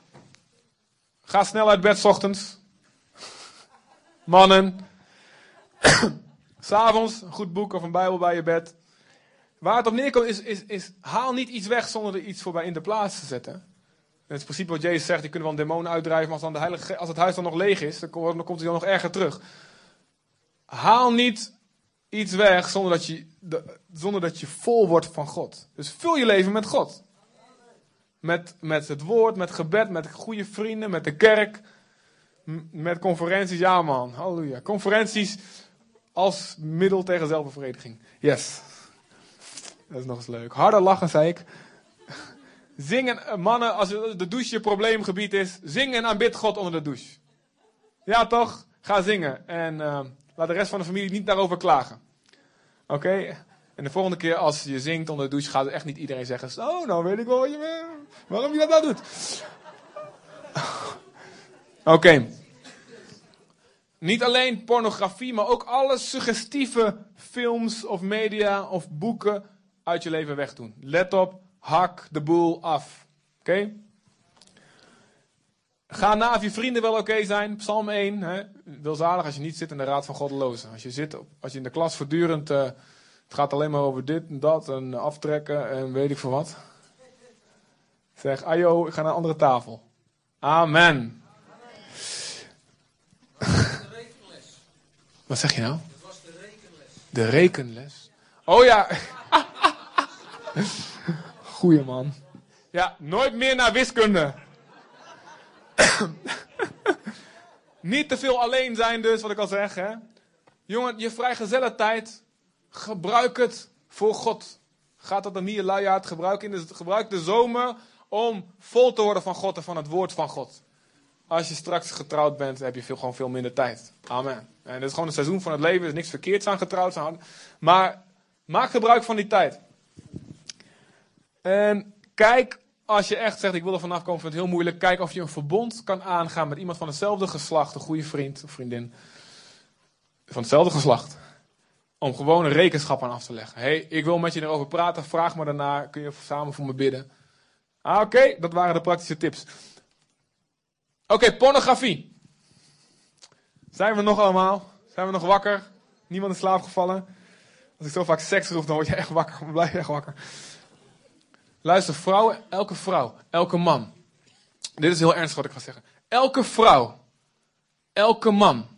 Speaker 1: ga snel uit bed s ochtends. Mannen. S'avonds een goed boek of een Bijbel bij je bed. Waar het op neerkomt is, is, is haal niet iets weg zonder er iets voorbij in de plaats te zetten. Het is principe wat Jezus zegt, je kunt wel een demon uitdrijven, maar als, dan de heilige, als het huis dan nog leeg is, dan komt hij dan nog erger terug. Haal niet iets weg zonder dat, je, zonder dat je vol wordt van God. Dus vul je leven met God. Met, met het woord, met gebed, met goede vrienden, met de kerk, met conferenties. Ja man, halleluja. Conferenties als middel tegen zelfbevrediging. Yes. Dat is nog eens leuk. Harder lachen, zei ik. Zingen, eh, mannen, als de douche je probleemgebied is, zing en aanbid God onder de douche. Ja, toch? Ga zingen. En uh, laat de rest van de familie niet daarover klagen. Oké? En de volgende keer als je zingt onder de douche, gaat echt niet iedereen zeggen: Zo, nou weet ik wel wat je, waarom je dat nou doet. Oké. Niet alleen pornografie, maar ook alle suggestieve films of media of boeken uit je leven wegdoen. Let op, hak de boel af. Oké? Ga na of je vrienden wel oké zijn. Psalm 1. Hè? Welzalig als je niet zit in de raad van goddelozen. Als je, zit, als je in de klas voortdurend. Uh, het gaat alleen maar over dit en dat en aftrekken en weet ik veel wat. Zeg, ayo, ik ga naar een andere tafel. Amen. Wat zeg je nou?
Speaker 2: Dat was de rekenles.
Speaker 1: De rekenles. Oh ja. Goeie man. Ja, nooit meer naar wiskunde. Niet te veel alleen zijn dus, wat ik al zeg. Hè? Jongen, je vrijgezelle tijd, gebruik het voor God. Gaat dat dan niet luiaard gebruiken? In gebruik de zomer om vol te worden van God en van het woord van God. Als je straks getrouwd bent, heb je veel, gewoon veel minder tijd. Amen. En dit is gewoon een seizoen van het leven. Er is niks verkeerds aan getrouwd zijn. Maar maak gebruik van die tijd. En kijk, als je echt zegt, ik wil er vanaf komen, vind het heel moeilijk. Kijk of je een verbond kan aangaan met iemand van hetzelfde geslacht. Een goede vriend of vriendin. Van hetzelfde geslacht. Om gewoon een rekenschap aan af te leggen. hey, ik wil met je erover praten. Vraag me daarna. Kun je samen voor me bidden? Ah, oké. Dat waren de praktische tips. Oké, pornografie. Zijn we nog allemaal? Zijn we nog wakker? Niemand in slaap gevallen? Als ik zo vaak seks roep, dan word je echt wakker. Dan blijf je echt wakker. Luister, vrouwen, elke vrouw, elke man. Dit is heel ernstig wat ik ga zeggen. Elke vrouw, elke man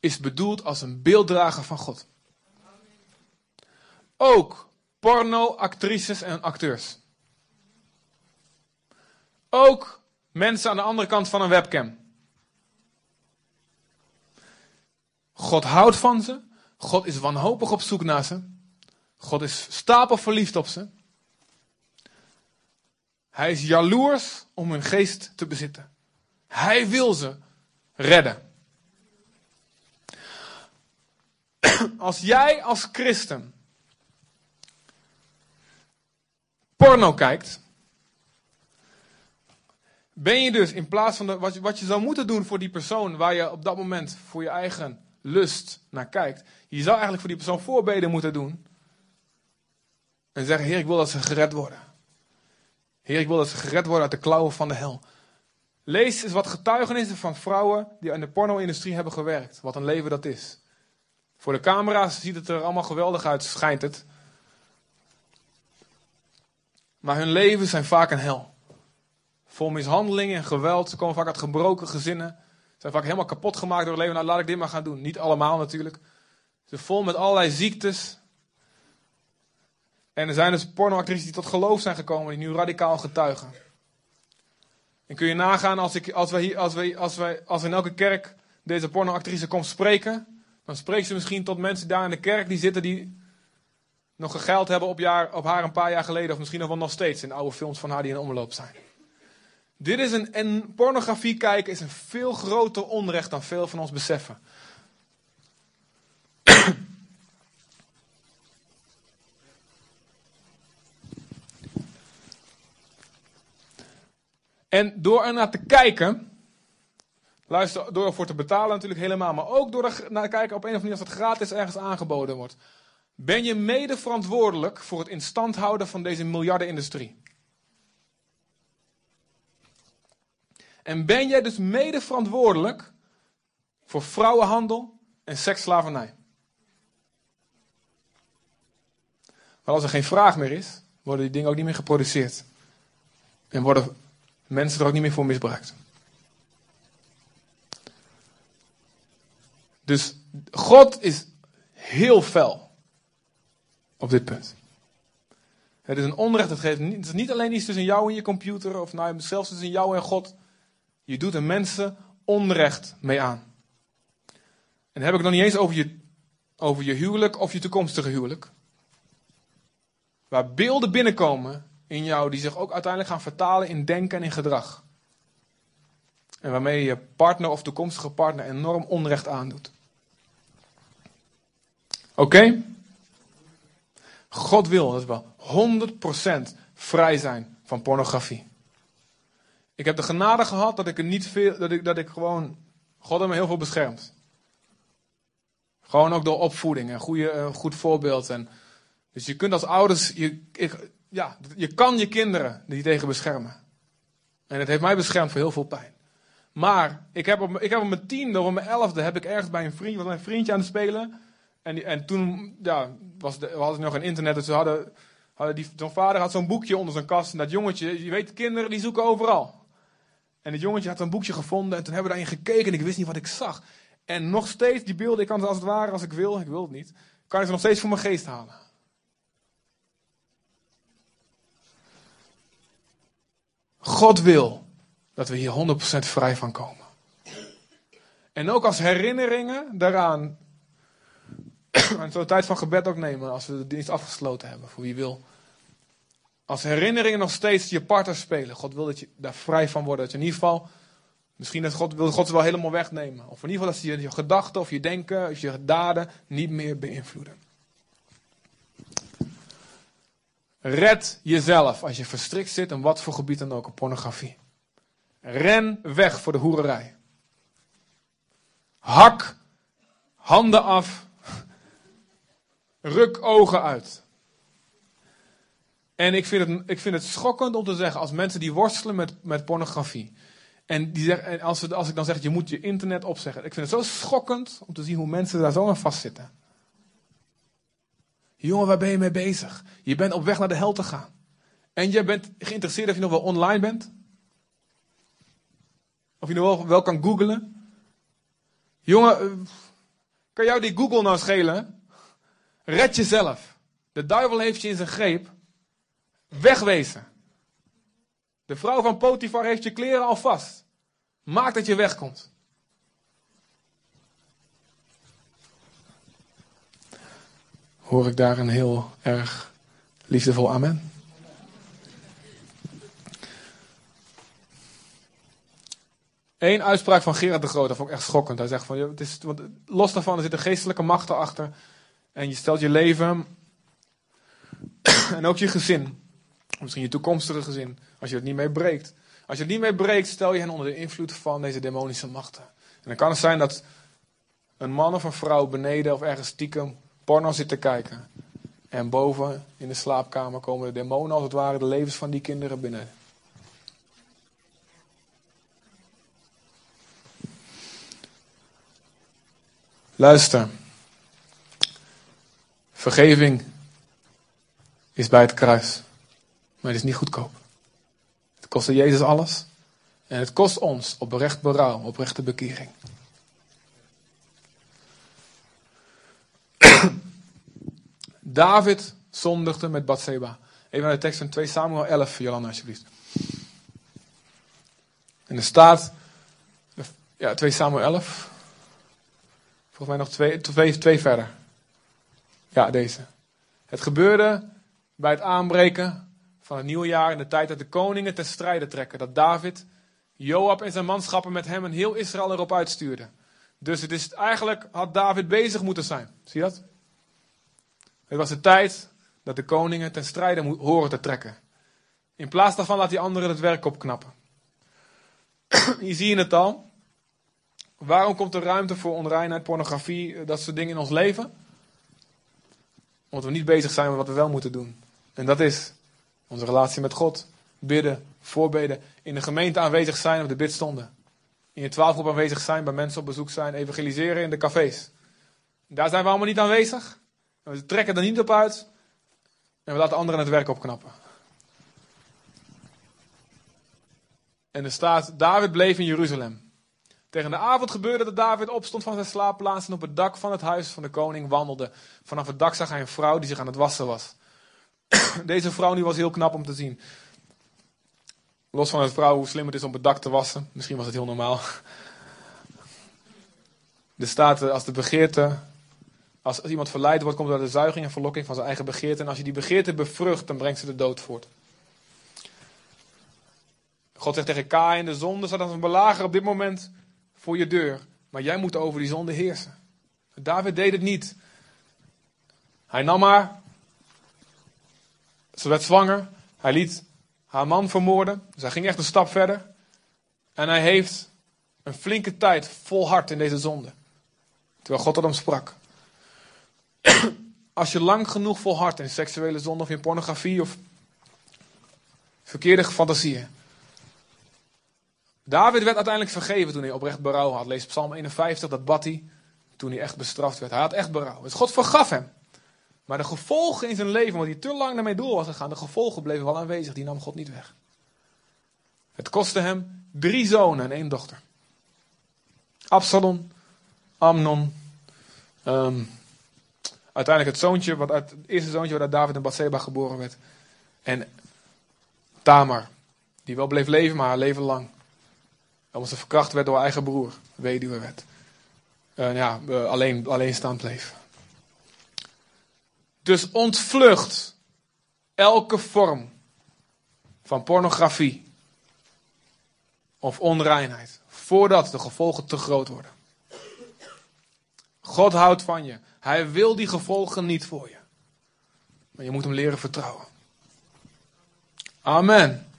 Speaker 1: is bedoeld als een beelddrager van God. Ook pornoactrices en acteurs. Ook mensen aan de andere kant van een webcam. God houdt van ze. God is wanhopig op zoek naar ze. God is stapel verliefd op ze. Hij is jaloers om hun geest te bezitten. Hij wil ze redden. Als jij als christen porno kijkt, ben je dus in plaats van de, wat je zou moeten doen voor die persoon waar je op dat moment voor je eigen lust naar kijkt, je zou eigenlijk voor die persoon voorbeden moeten doen. En zeggen, Heer, ik wil dat ze gered worden. Heer, ik wil dat ze gered worden uit de klauwen van de hel. Lees eens wat getuigenissen van vrouwen die in de porno-industrie hebben gewerkt. Wat een leven dat is. Voor de camera's ziet het er allemaal geweldig uit, schijnt het. Maar hun leven zijn vaak een hel. Vol mishandelingen en geweld. Ze komen vaak uit gebroken gezinnen. Ze zijn vaak helemaal kapot gemaakt door het leven. Nou, laat ik dit maar gaan doen. Niet allemaal natuurlijk. Ze vol met allerlei ziektes. En er zijn dus pornoactrices die tot geloof zijn gekomen, die nu radicaal getuigen. En kun je nagaan, als, ik, als, wij hier, als, wij, als, wij, als in elke kerk deze pornoactrice komt spreken, dan spreekt ze misschien tot mensen daar in de kerk die zitten die nog gegeld hebben op, jaar, op haar een paar jaar geleden, of misschien nog wel nog steeds in oude films van haar die in omloop zijn. Dit is een, en pornografie kijken is een veel groter onrecht dan veel van ons beseffen. En door er naar te kijken, luister, door ervoor te betalen natuurlijk helemaal, maar ook door er naar te kijken op een of andere manier als het gratis ergens aangeboden wordt, ben je mede verantwoordelijk voor het instand houden van deze miljardenindustrie. En ben jij dus mede verantwoordelijk voor vrouwenhandel en seksslavernij. Maar als er geen vraag meer is, worden die dingen ook niet meer geproduceerd. En worden mensen er ook niet meer voor misbruikt. Dus God is heel fel op dit punt. Het is een onrecht. Het, geeft niet, het is niet alleen iets tussen jou en je computer, of nou, zelfs tussen jou en God. Je doet er mensen onrecht mee aan. En dan heb ik het nog niet eens over je, over je huwelijk of je toekomstige huwelijk. Waar beelden binnenkomen in jou die zich ook uiteindelijk gaan vertalen in denken en in gedrag. En waarmee je partner of toekomstige partner enorm onrecht aandoet. Oké? God wil dat we 100% vrij zijn van pornografie. Ik heb de genade gehad dat ik er niet veel, dat ik, dat ik gewoon, God heeft me heel veel beschermd. Gewoon ook door opvoeding en goede, een goed voorbeeld. En, dus je kunt als ouders, je, ik, ja, je kan je kinderen die tegen beschermen. En het heeft mij beschermd voor heel veel pijn. Maar ik heb op, ik heb op mijn tiende op mijn elfde heb ik ergens bij een vriend, was mijn vriendje aan het spelen. En, en toen ja, was de, we nog geen internet, dus hadden, hadden die, zo'n vader had zo'n boekje onder zijn kast. En dat jongetje, je weet, kinderen die zoeken overal. En het jongetje had een boekje gevonden en toen hebben we daarin gekeken en ik wist niet wat ik zag. En nog steeds, die beelden, ik kan het als het ware, als ik wil, ik wil het niet, kan ik ze nog steeds voor mijn geest halen. God wil dat we hier 100% vrij van komen. En ook als herinneringen daaraan en zo tijd van gebed ook nemen als we de dienst afgesloten hebben, voor wie wil. Als herinneringen nog steeds je partner spelen. God wil dat je daar vrij van wordt. Dat je in ieder geval, misschien dat God, wil God ze wel helemaal wegnemen. Of in ieder geval dat ze je, je gedachten of je denken of je daden niet meer beïnvloeden. Red jezelf als je verstrikt zit in wat voor gebied dan ook, op pornografie. Ren weg voor de hoererij. Hak handen af Ruk ogen uit. En ik vind, het, ik vind het schokkend om te zeggen, als mensen die worstelen met, met pornografie. En, die zeggen, en als, als ik dan zeg, je moet je internet opzeggen. Ik vind het zo schokkend om te zien hoe mensen daar zo aan vastzitten. Jongen, waar ben je mee bezig? Je bent op weg naar de hel te gaan. En je bent geïnteresseerd of je nog wel online bent. Of je nog wel, kan googlen. Jongen, eh, kan jou die Google nou schelen? Red jezelf. De duivel heeft je in zijn greep. Wegwezen. De vrouw van Potifar heeft je kleren al vast. Maak dat je wegkomt. Hoor ik daar een heel erg liefdevol amen? Eén uitspraak van Gerard de Groot, dat vond ik echt schokkend. Hij zegt van, het is, want los daarvan, er zitten geestelijke machten achter. En je stelt je leven en ook je gezin, misschien je toekomstige gezin, als je het niet mee breekt. Als je het niet mee breekt, stel je hen onder de invloed van deze demonische machten. En dan kan het zijn dat een man of een vrouw beneden of ergens stiekem porno zit te kijken. En boven in de slaapkamer komen de demonen als het ware de levens van die kinderen binnen. Luister. Vergeving is bij het kruis. Maar het is niet goedkoop. Het kostte Jezus alles. En het kost ons oprecht berouw, oprechte bekering. David zondigde met Bathseba. Even naar de tekst van 2 Samuel 11, Jolanda alsjeblieft. En er staat, ja, 2 Samuel 11. Volgens mij nog twee, twee, twee verder. Ja, deze. Het gebeurde bij het aanbreken van het nieuwe jaar in de tijd dat de koningen ten strijde trekken. Dat David, Joab en zijn manschappen met hem en heel Israël erop uitstuurde. Dus het is eigenlijk, had David bezig moeten zijn. Zie je dat? Het was de tijd dat de koningen ten strijde horen te trekken. In plaats daarvan laat die anderen het werk opknappen. Hier zie je het al. Waarom komt er ruimte voor onreinheid, pornografie, dat soort dingen in ons leven? Omdat we niet bezig zijn met wat we wel moeten doen. En dat is onze relatie met God. Bidden, voorbeden, in de gemeente aanwezig zijn op de bidstonden. in je twaalfgroep aanwezig zijn, bij mensen op bezoek zijn, evangeliseren in de cafés. Daar zijn we allemaal niet aanwezig. We trekken er niet op uit. En we laten anderen het werk opknappen. En er staat, David bleef in Jeruzalem. Tegen de avond gebeurde dat David opstond van zijn slaapplaats en op het dak van het huis van de koning wandelde. Vanaf het dak zag hij een vrouw die zich aan het wassen was. Deze vrouw nu was heel knap om te zien. Los van het vrouw hoe slim het is om het dak te wassen. Misschien was het heel normaal. Er staat als de begeerte, als, iemand verleid wordt, komt door de zuiging en verlokking van zijn eigen begeerte. En als je die begeerte bevrucht, dan brengt ze de dood voort. God zegt tegen Kain, de zonde staat als een belager op dit moment voor je deur. Maar jij moet over die zonde heersen. David deed het niet. Hij nam haar. Ze werd zwanger. Hij liet haar man vermoorden. Dus hij ging echt een stap verder. En hij heeft een flinke tijd volhard in deze zonde. Terwijl God tot hem sprak. Als je lang genoeg volhardt in seksuele zonde of in pornografie of verkeerde fantasieën. David werd uiteindelijk vergeven toen hij oprecht berouw had. Lees Psalm 51, dat bad hij toen hij echt bestraft werd. Hij had echt berouw. Dus God vergaf hem. Maar de gevolgen in zijn leven, omdat hij te lang daarmee door was gegaan, de gevolgen bleven wel aanwezig. Die nam God niet weg. Het kostte hem drie zonen en één dochter. Absalom, Amnon, um, uiteindelijk het zoontje, wat het eerste zoontje uit David en Bathseba geboren werd. En Tamar, die wel bleef leven, maar haar leven lang. Omdat ze verkracht werd door haar eigen broer, weduwe werd. Uh, ja, alleen, alleenstaand bleef. Dus ontvlucht elke vorm van pornografie of onreinheid, voordat de gevolgen te groot worden. God houdt van je. Hij wil die gevolgen niet voor je. Maar je moet hem leren vertrouwen. Amen.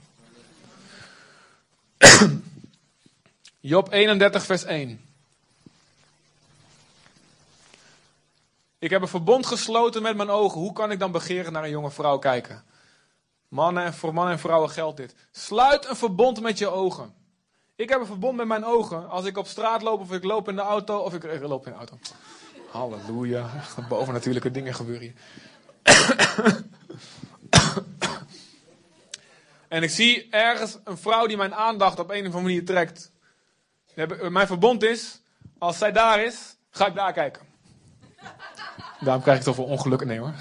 Speaker 1: Job 31, vers 1. Ik heb een verbond gesloten met mijn ogen. Hoe kan ik dan begeren naar een jonge vrouw kijken? Mannen, voor mannen en vrouwen geldt dit. Sluit een verbond met je ogen. Ik heb een verbond met mijn ogen. Als ik op straat loop of ik loop in de auto of ik, ik loop in de auto. Halleluja. Bovennatuurlijke dingen gebeuren hier. en ik zie ergens een vrouw die mijn aandacht op een of andere manier trekt. Mijn verbond is, als zij daar is, ga ik daar kijken. Daarom krijg ik toch wel ongelukken. Nee hoor.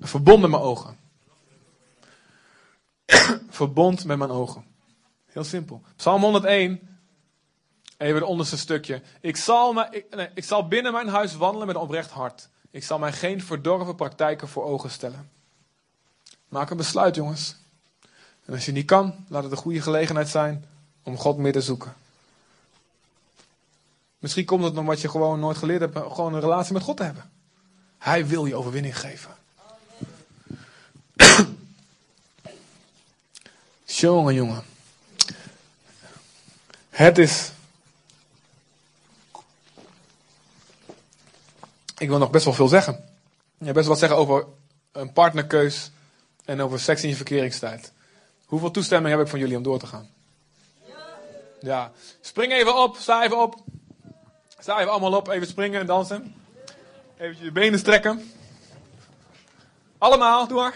Speaker 1: Verbond met mijn ogen. Verbond met mijn ogen. Heel simpel. Psalm 101. Even het onderste stukje. Ik zal, me, ik, nee, ik zal binnen mijn huis wandelen met een oprecht hart. Ik zal mij geen verdorven praktijken voor ogen stellen. Maak een besluit, jongens. En als je niet kan, laat het een goede gelegenheid zijn om God meer te zoeken. Misschien komt het omdat je gewoon nooit geleerd hebt gewoon een relatie met God te hebben. Hij wil je overwinning geven. jongen, jongen. Het is. Ik wil nog best wel veel zeggen. Je best wat zeggen over een partnerkeus en over seks in je verkeringstijd. Hoeveel toestemming heb ik van jullie om door te gaan? Ja. Spring even op, sta even op. Sta even allemaal op, even springen en dansen. Even je benen strekken. Allemaal, doe.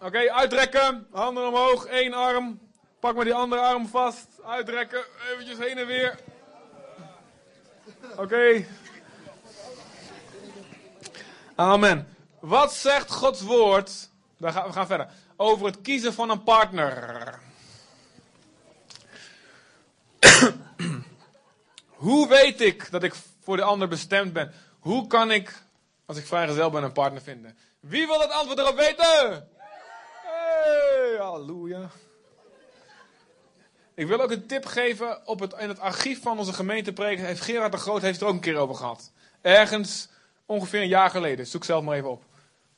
Speaker 1: Oké, uitrekken. Handen omhoog, één arm. Pak maar die andere arm vast. Uitrekken, eventjes heen en weer. Oké. Amen. Wat zegt Gods woord? We gaan, verder. Over het kiezen van een partner. Hoe weet ik dat ik voor de ander bestemd ben? Hoe kan ik, als ik vrijgezel ben, een partner vinden? Wie wil het antwoord erop weten? Hey, halleluja. Ik wil ook een tip geven. Op het, in het archief van onze gemeentepreek heeft Gerard de Groot heeft er ook een keer over gehad. Ergens ongeveer een jaar geleden. Zoek zelf maar even op.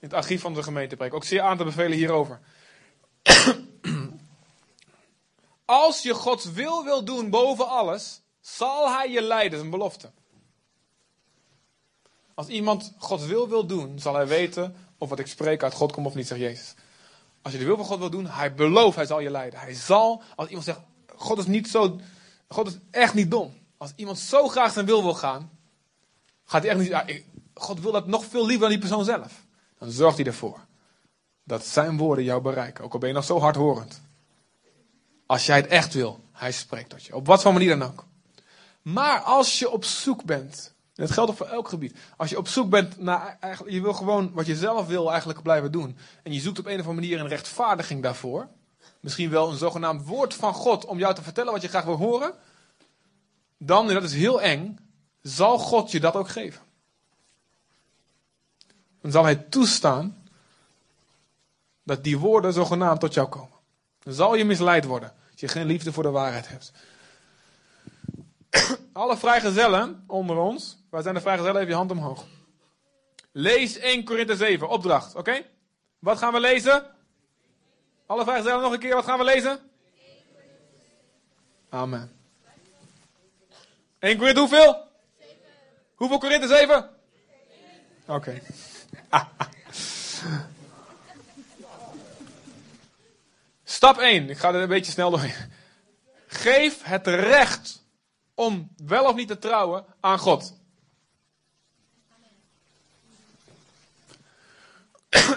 Speaker 1: In het archief van onze gemeentepreek. Ook zeer aan te bevelen hierover. Als je Gods wil wil doen boven alles, zal Hij je leiden. Is een belofte. Als iemand Gods wil wil doen, zal hij weten of wat ik spreek uit God komt of niet, zegt Jezus. Als je de wil van God wil doen, hij belooft, hij zal je leiden. Hij zal, als iemand zegt, God is niet zo, God is echt niet dom. Als iemand zo graag zijn wil wil gaan, gaat hij echt niet, God wil dat nog veel liever dan die persoon zelf. Dan zorgt hij ervoor dat zijn woorden jou bereiken. Ook al ben je nog zo hardhorend. Als jij het echt wil, hij spreekt tot je. Op wat voor manier dan ook. Maar als je op zoek bent, en dat geldt ook voor elk gebied. Als je op zoek bent naar, eigenlijk, je wil gewoon wat je zelf wil eigenlijk blijven doen. En je zoekt op een of andere manier een rechtvaardiging daarvoor. Misschien wel een zogenaamd woord van God om jou te vertellen wat je graag wil horen. Dan, en dat is heel eng, zal God je dat ook geven. Dan zal hij toestaan dat die woorden zogenaamd tot jou komen. Dan zal je misleid worden als je geen liefde voor de waarheid hebt. Alle vrijgezellen onder ons, waar zijn de vrijgezellen? Even je hand omhoog. Lees 1 Korinthe 7, opdracht, oké? Wat gaan we lezen? Alle vrijgezellen nog een keer, wat gaan we lezen? Amen. 1 Korinthe hoeveel? Hoeveel Korinthe 7? Oké. Stap 1, ik ga er een beetje snel doorheen. Geef het recht om wel of niet te trouwen aan God.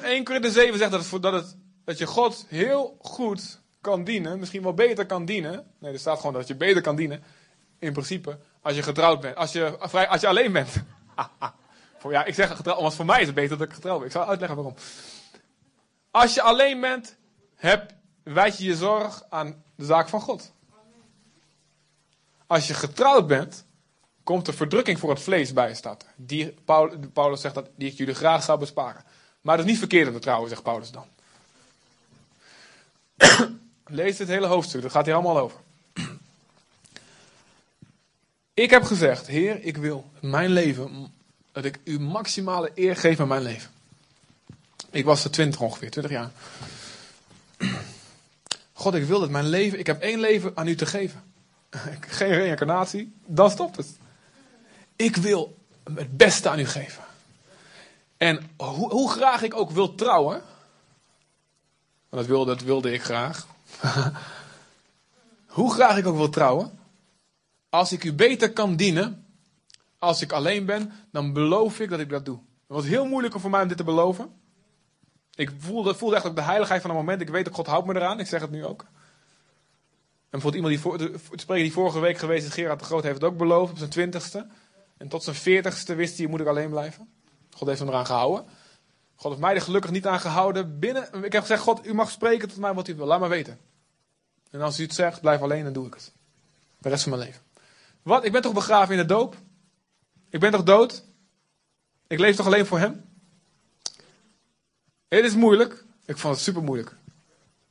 Speaker 1: 1 Korinther 7 zegt dat, het, dat, het, dat je God heel goed kan dienen, misschien wel beter kan dienen. Nee, er staat gewoon dat je beter kan dienen, in principe, als je getrouwd bent, als je, als je alleen bent. ja, ik zeg getrouwd, want voor mij is het beter dat ik getrouwd ben. Ik zal uitleggen waarom. Als je alleen bent, heb, wijd je je zorg aan de zaak van God. Als je getrouwd bent, komt er verdrukking voor het vlees bij, staat Die, Paulus zegt dat die ik jullie graag zou besparen. Maar het is niet verkeerd om te trouwen, zegt Paulus dan. Lees dit hele hoofdstuk, dat gaat hier allemaal over. Ik heb gezegd, Heer, ik wil mijn leven, dat ik u maximale eer geef aan mijn leven. Ik was er twintig ongeveer, twintig jaar. God, ik wil dat mijn leven, ik heb één leven aan u te geven. geen reïncarnatie, dan stopt het. Ik wil het beste aan u geven. En hoe, hoe graag ik ook wil trouwen, dat wilde, dat wilde ik graag. hoe graag ik ook wil trouwen, als ik u beter kan dienen, als ik alleen ben, dan beloof ik dat ik dat doe. Het was heel moeilijk voor mij om dit te beloven. Ik voelde, voelde echt ook de heiligheid van het moment. Ik weet dat God houdt me eraan. Ik zeg het nu ook. En bijvoorbeeld iemand die, voor, die vorige week geweest is, Gerard de Groot, heeft het ook beloofd op zijn twintigste. En tot zijn veertigste wist hij, moet ik alleen blijven. God heeft hem eraan gehouden. God heeft mij er gelukkig niet aan gehouden. Binnen, ik heb gezegd, God, u mag spreken tot mij wat u wil. Laat maar weten. En als u het zegt, blijf alleen, dan doe ik het. De rest van mijn leven. Wat? Ik ben toch begraven in de doop? Ik ben toch dood? Ik leef toch alleen voor hem? Het is moeilijk. Ik vond het super moeilijk.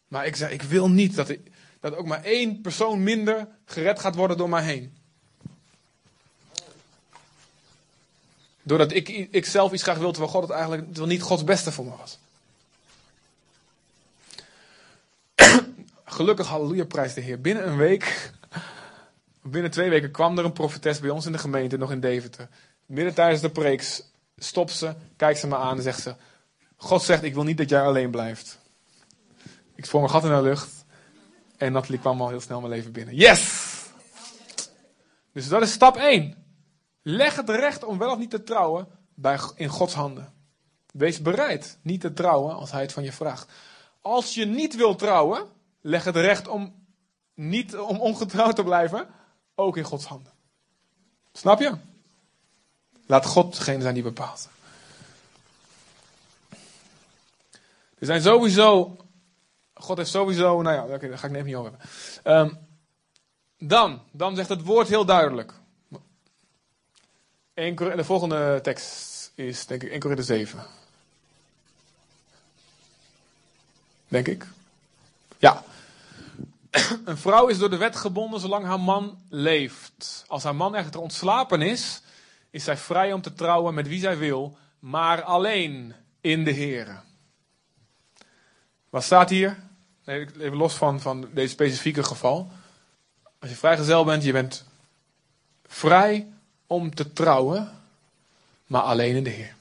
Speaker 1: Maar ik zei, ik wil niet dat dat ook maar één persoon minder gered gaat worden door mij heen. Doordat ik, ik zelf iets graag wil, terwijl God het eigenlijk terwijl niet Gods beste voor me was. Gelukkig, halleluja, prijs de Heer. Binnen een week, binnen twee weken kwam er een profetes bij ons in de gemeente, nog in Deventer. Midden tijdens de preek stopt ze, kijkt ze me aan en zegt ze: God zegt, ik wil niet dat jij alleen blijft. Ik sprong een gat in de lucht. En Nathalie kwam al heel snel mijn leven binnen. Yes! Dus dat is stap 1. Leg het recht om wel of niet te trouwen bij, in Gods handen. Wees bereid niet te trouwen als Hij het van je vraagt. Als je niet wilt trouwen, leg het recht om, niet, om ongetrouwd te blijven ook in Gods handen. Snap je? Laat God degene zijn die bepaalt. Er zijn sowieso God heeft sowieso, nou ja, daar ga ik het niet over hebben. Um, dan, dan zegt het woord heel duidelijk. De volgende tekst is denk ik 1 Korinther 7. Denk ik. Ja. Een vrouw is door de wet gebonden zolang haar man leeft. Als haar man echter ontslapen is, is zij vrij om te trouwen met wie zij wil, maar alleen in de Heer. Wat staat hier? even los van, van deze specifieke geval. Als je vrijgezel bent, je bent vrij om te trouwen, maar alleen in de Heer.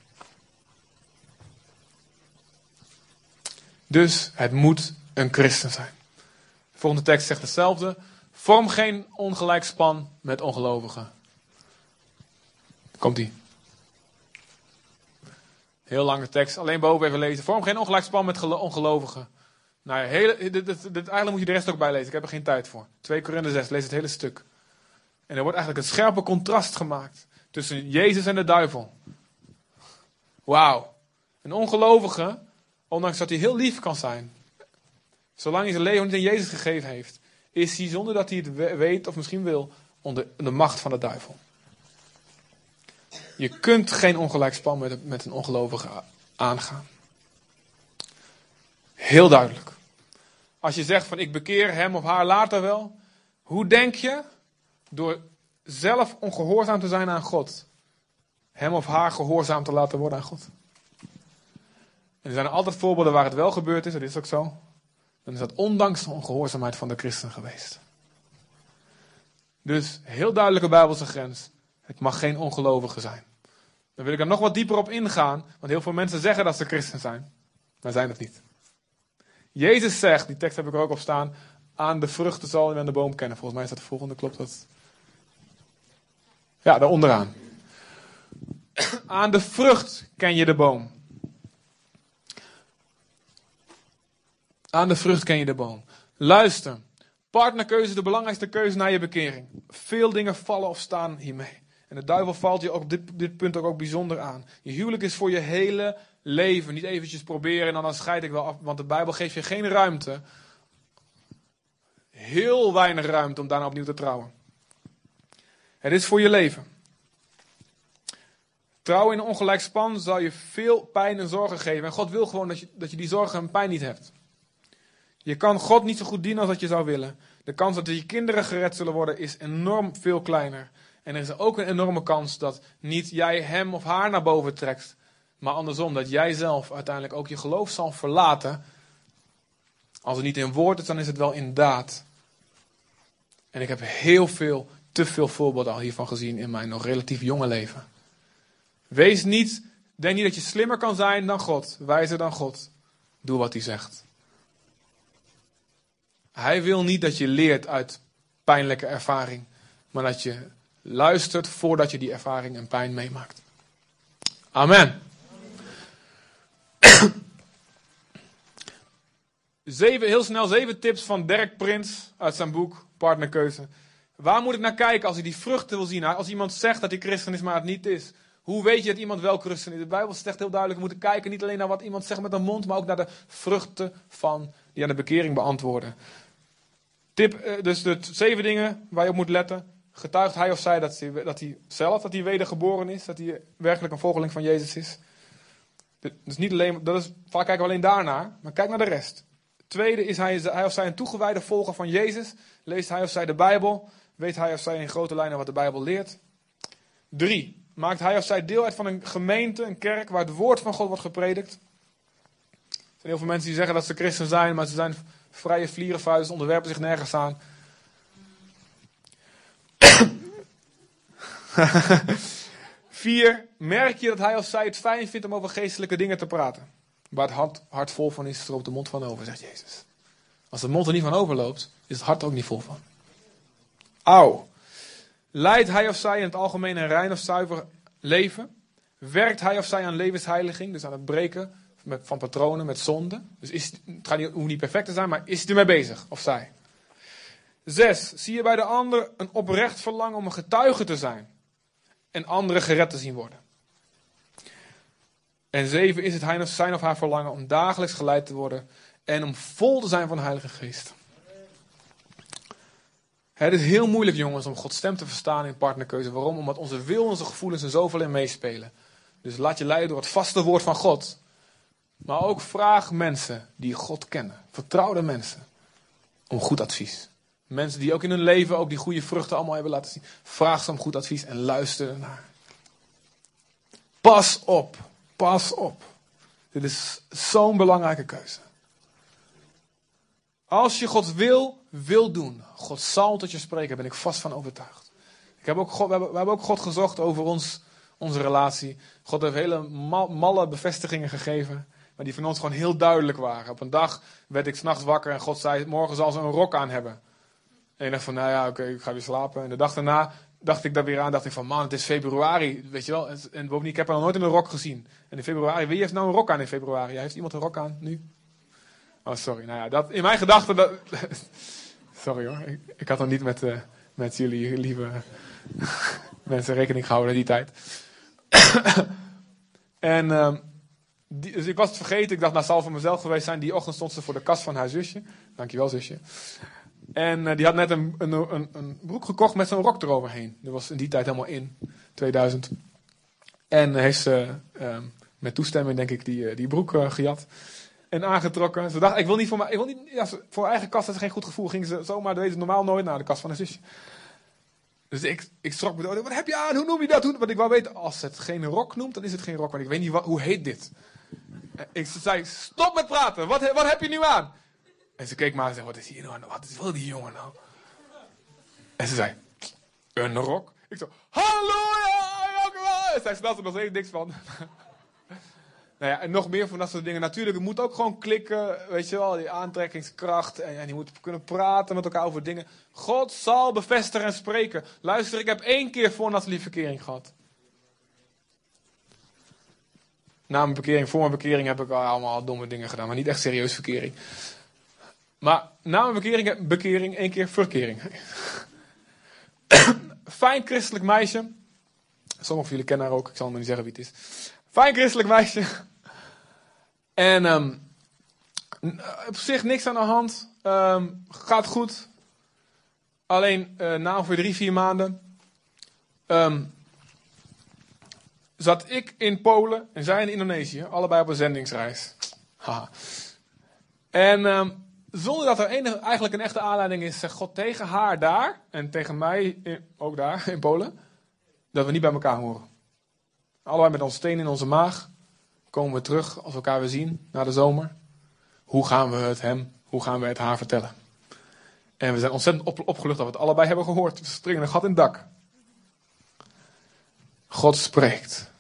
Speaker 1: Dus het moet een christen zijn. De volgende tekst zegt hetzelfde. Vorm geen ongelijk span met ongelovigen. Komt ie. Heel lange tekst, alleen boven even lezen. Vorm geen ongelijk span met ongelovigen. Nou hele, dit, dit, dit, eigenlijk moet je de rest ook bijlezen. Ik heb er geen tijd voor. 2 Korinther 6, lees het hele stuk. En er wordt eigenlijk een scherpe contrast gemaakt tussen Jezus en de duivel. Wauw. Een ongelovige, ondanks dat hij heel lief kan zijn, zolang hij zijn leven niet aan Jezus gegeven heeft, is hij zonder dat hij het weet of misschien wil onder de macht van de duivel. Je kunt geen ongelijkspan met, met een ongelovige aangaan. Heel duidelijk. Als je zegt van ik bekeer hem of haar later wel. Hoe denk je? Door zelf ongehoorzaam te zijn aan God. Hem of haar gehoorzaam te laten worden aan God. En er zijn altijd voorbeelden waar het wel gebeurd is, dat is ook zo. Dan is dat ondanks de ongehoorzaamheid van de christen geweest. Dus heel duidelijke Bijbelse grens. Het mag geen ongelovige zijn. Dan wil ik er nog wat dieper op ingaan, want heel veel mensen zeggen dat ze christen zijn, maar zijn het niet. Jezus zegt, die tekst heb ik er ook op staan, aan de vruchten zal je aan de boom kennen. Volgens mij is dat de volgende, klopt dat? Ja, daar onderaan. Aan de vrucht ken je de boom. Aan de vrucht ken je de boom. Luister. Partnerkeuze is de belangrijkste keuze na je bekering. Veel dingen vallen of staan hiermee. En de duivel valt je op dit, dit punt ook, ook bijzonder aan. Je huwelijk is voor je hele leven. Niet eventjes proberen en dan scheid ik wel af. Want de Bijbel geeft je geen ruimte. Heel weinig ruimte om daarna opnieuw te trouwen. Het is voor je leven. Trouwen in een ongelijk span zal je veel pijn en zorgen geven. En God wil gewoon dat je, dat je die zorgen en pijn niet hebt. Je kan God niet zo goed dienen als dat je zou willen. De kans dat je kinderen gered zullen worden is enorm veel kleiner. En er is ook een enorme kans dat niet jij hem of haar naar boven trekt, maar andersom, dat jij zelf uiteindelijk ook je geloof zal verlaten. Als het niet in woord is, dan is het wel in daad. En ik heb heel veel, te veel voorbeelden al hiervan gezien in mijn nog relatief jonge leven. Wees niet, denk niet dat je slimmer kan zijn dan God, wijzer dan God. Doe wat hij zegt. Hij wil niet dat je leert uit pijnlijke ervaring, maar dat je luistert voordat je die ervaring en pijn meemaakt. Amen. Zeven, heel snel zeven tips van Dirk Prins uit zijn boek Partnerkeuze. Waar moet ik naar kijken als ik die vruchten wil zien? Als iemand zegt dat hij christen is, maar het niet is. Hoe weet je dat iemand wel christen is? De Bijbel zegt heel duidelijk, we moeten kijken niet alleen naar wat iemand zegt met een mond, maar ook naar de vruchten van die aan de bekering beantwoorden. Tip, eh, dus de zeven dingen waar je op moet letten. Getuigt hij of zij dat hij, dat hij zelf, dat hij wedergeboren is, dat hij werkelijk een volgeling van Jezus is. Dus niet alleen, dat is, vaak kijken we alleen daarnaar, maar kijk naar de rest. tweede is hij, hij of zij een toegewijde volger van Jezus. Leest hij of zij de Bijbel. Weet hij of zij in grote lijnen wat de Bijbel leert. Drie, maakt hij of zij deel uit van een gemeente, een kerk, waar het woord van God wordt gepredikt. Er zijn heel veel mensen die zeggen dat ze christen zijn, maar ze zijn vrije vlierenvuist, onderwerpen zich nergens aan. Vier, merk je dat hij of zij het fijn vindt om over geestelijke dingen te praten. Waar het hart, hart vol van is, stroomt de mond van over, zegt Jezus. Als de mond er niet van overloopt, is het hart ook niet vol van. Auw. Leidt hij of zij in het algemeen een rein of zuiver leven? Werkt hij of zij aan levensheiliging, dus aan het breken van patronen met zonde? Dus is, het gaat niet, hoeft niet perfect te zijn, maar is hij ermee bezig, of zij? Zes, zie je bij de ander een oprecht verlangen om een getuige te zijn en anderen gered te zien worden. En zeven, is het zijn of haar verlangen om dagelijks geleid te worden en om vol te zijn van de Heilige Geest. Het is heel moeilijk, jongens, om Gods stem te verstaan in partnerkeuze. Waarom? Omdat onze wil, onze gevoelens er zoveel in meespelen. Dus laat je leiden door het vaste woord van God. Maar ook vraag mensen die God kennen, vertrouwde mensen, om goed advies. Mensen die ook in hun leven ook die goede vruchten allemaal hebben laten zien. Vraag ze om goed advies en luister ernaar. Pas op, pas op. Dit is zo'n belangrijke keuze. Als je God wil, wil doen. God zal tot je spreken, daar ben ik vast van overtuigd. Ik heb ook God, we, hebben, ook God gezocht over ons, onze relatie. God heeft hele malle bevestigingen gegeven. maar die van ons gewoon heel duidelijk waren. Op een dag werd ik s'nachts wakker en God zei: Morgen zal ze een rok aan hebben. En ik dacht van: Nou ja, oké, ik ga weer slapen. En de dag daarna dacht ik daar weer aan. Dacht ik van: Man, het is februari. Weet je wel. En bovendien, ik heb haar nog nooit in een rok gezien. En in februari, wie heeft nou een rok aan in februari? Heeft iemand een rok aan nu? Oh, sorry. Nou ja, dat, in mijn gedachten. Dat, sorry hoor. Ik, had nog niet met, uh, met jullie lieve mensen rekening gehouden die tijd. en. Die, dus ik was het vergeten. Ik dacht, nou zal voor mezelf geweest zijn. Die ochtend stond ze voor de kast van haar zusje. Dankjewel, zusje. En uh, die had net een, een, een, een, broek gekocht met zo'n rok eroverheen. Dat was in die tijd helemaal in, 2000. En heeft ze uh, met toestemming, denk ik, die, die broek gejat. En aangetrokken. Ze dacht, ik wil niet voor, mij, ik wil niet, ja, voor eigen kast had ze geen goed gevoel. Ging ze zomaar, weet normaal nooit, naar de kast van haar zusje. Dus ik, ik schrok me Wat heb je aan? Hoe noem je dat? Want ik wou weten, als het geen rok noemt, dan is het geen rok. Want ik weet niet, wat, hoe heet dit? Ik zei, stop met praten. Wat, wat heb je nu aan? En ze keek maar en zei, wat is hier nou? Wat wil die jongen nou? En ze zei, een rok? Ik zo, halleluja! En zij snapte er nog steeds niks van. nou ja, en nog meer van dat soort dingen. Natuurlijk, het moet ook gewoon klikken, weet je wel, die aantrekkingskracht. En, en je moet kunnen praten met elkaar over dingen. God zal bevestigen en spreken. Luister, ik heb één keer voor Nathalie verkering gehad. Na mijn bekering, voor mijn bekering heb ik allemaal domme dingen gedaan, maar niet echt serieus verkering. Maar na mijn bekering, bekering één keer verkering. Fijn christelijk meisje. Sommigen van jullie kennen haar ook, ik zal maar niet zeggen wie het is. Fijn christelijk meisje. En um, op zich niks aan de hand. Um, gaat goed. Alleen uh, na ongeveer drie, vier maanden um, zat ik in Polen en zij in Indonesië. Allebei op een zendingsreis. Haha. En zonder dat er enige, eigenlijk een echte aanleiding is, zegt God tegen haar daar en tegen mij ook daar in Polen, dat we niet bij elkaar horen. Allebei met ons steen in onze maag komen we terug als we elkaar weer zien na de zomer. Hoe gaan we het hem, hoe gaan we het haar vertellen? En we zijn ontzettend op, opgelucht dat we het allebei hebben gehoord. We springen een gat in het dak. God spreekt.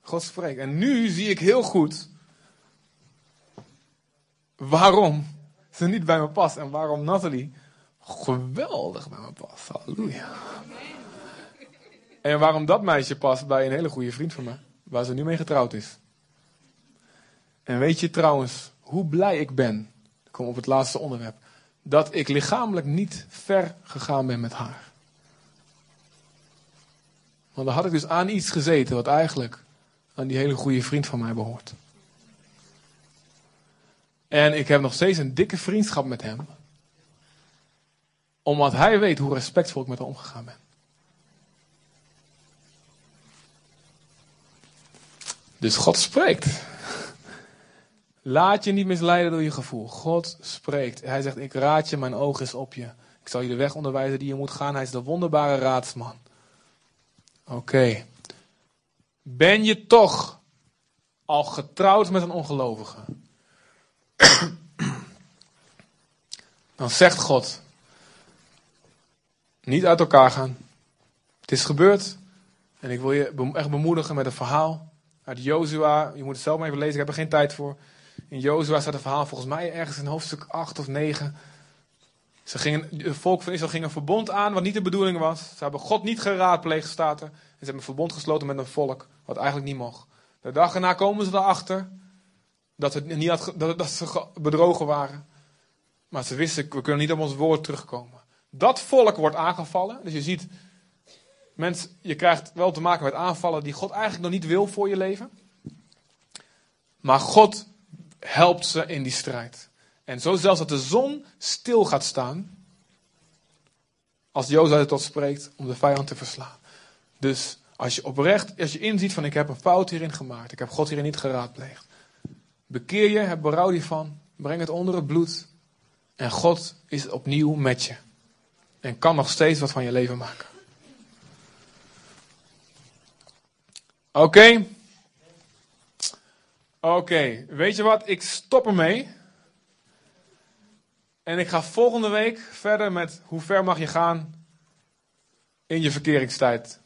Speaker 1: God spreekt. En nu zie ik heel goed waarom ze niet bij me past en waarom Nathalie geweldig bij me past. Halleluja. En waarom dat meisje past bij een hele goede vriend van me, waar ze nu mee getrouwd is. En weet je trouwens hoe blij ik ben, ik kom op het laatste onderwerp, dat ik lichamelijk niet ver gegaan ben met haar. Want dan had ik dus aan iets gezeten wat eigenlijk aan die hele goede vriend van mij behoort. En ik heb nog steeds een dikke vriendschap met hem. Omdat hij weet hoe respectvol ik met hem omgegaan ben. Dus God spreekt. Laat je niet misleiden door je gevoel. God spreekt. Hij zegt, ik raad je, mijn oog is op je. Ik zal je de weg onderwijzen die je moet gaan. Hij is de wonderbare raadsman. Oké. Ben je toch al getrouwd met een ongelovige? Dan zegt God: Niet uit elkaar gaan. Het is gebeurd. En ik wil je echt bemoedigen met een verhaal uit Jozua. Je moet het zelf maar even lezen, ik heb er geen tijd voor. In Jozua staat een verhaal, volgens mij ergens in hoofdstuk 8 of 9. Ze gingen, het volk van Israël ging een verbond aan wat niet de bedoeling was. Ze hebben God niet geraadpleegd, staat er. En ze hebben een verbond gesloten met een volk, wat eigenlijk niet mocht. De dag erna komen ze erachter dat, het niet had, dat, dat ze bedrogen waren. Maar ze wisten, we kunnen niet op ons woord terugkomen. Dat volk wordt aangevallen. Dus je ziet, mensen, je krijgt wel te maken met aanvallen die God eigenlijk nog niet wil voor je leven. Maar God helpt ze in die strijd. En zo zelfs dat de zon stil gaat staan. Als Jozef tot spreekt om de vijand te verslaan. Dus als je oprecht, als je inziet van ik heb een fout hierin gemaakt. Ik heb God hierin niet geraadpleegd. Bekeer je, heb berouw hiervan. Breng het onder het bloed. En God is opnieuw met je. En kan nog steeds wat van je leven maken. Oké. Oké, weet je wat? Ik stop ermee. En ik ga volgende week verder met hoe ver mag je gaan in je verkeringstijd.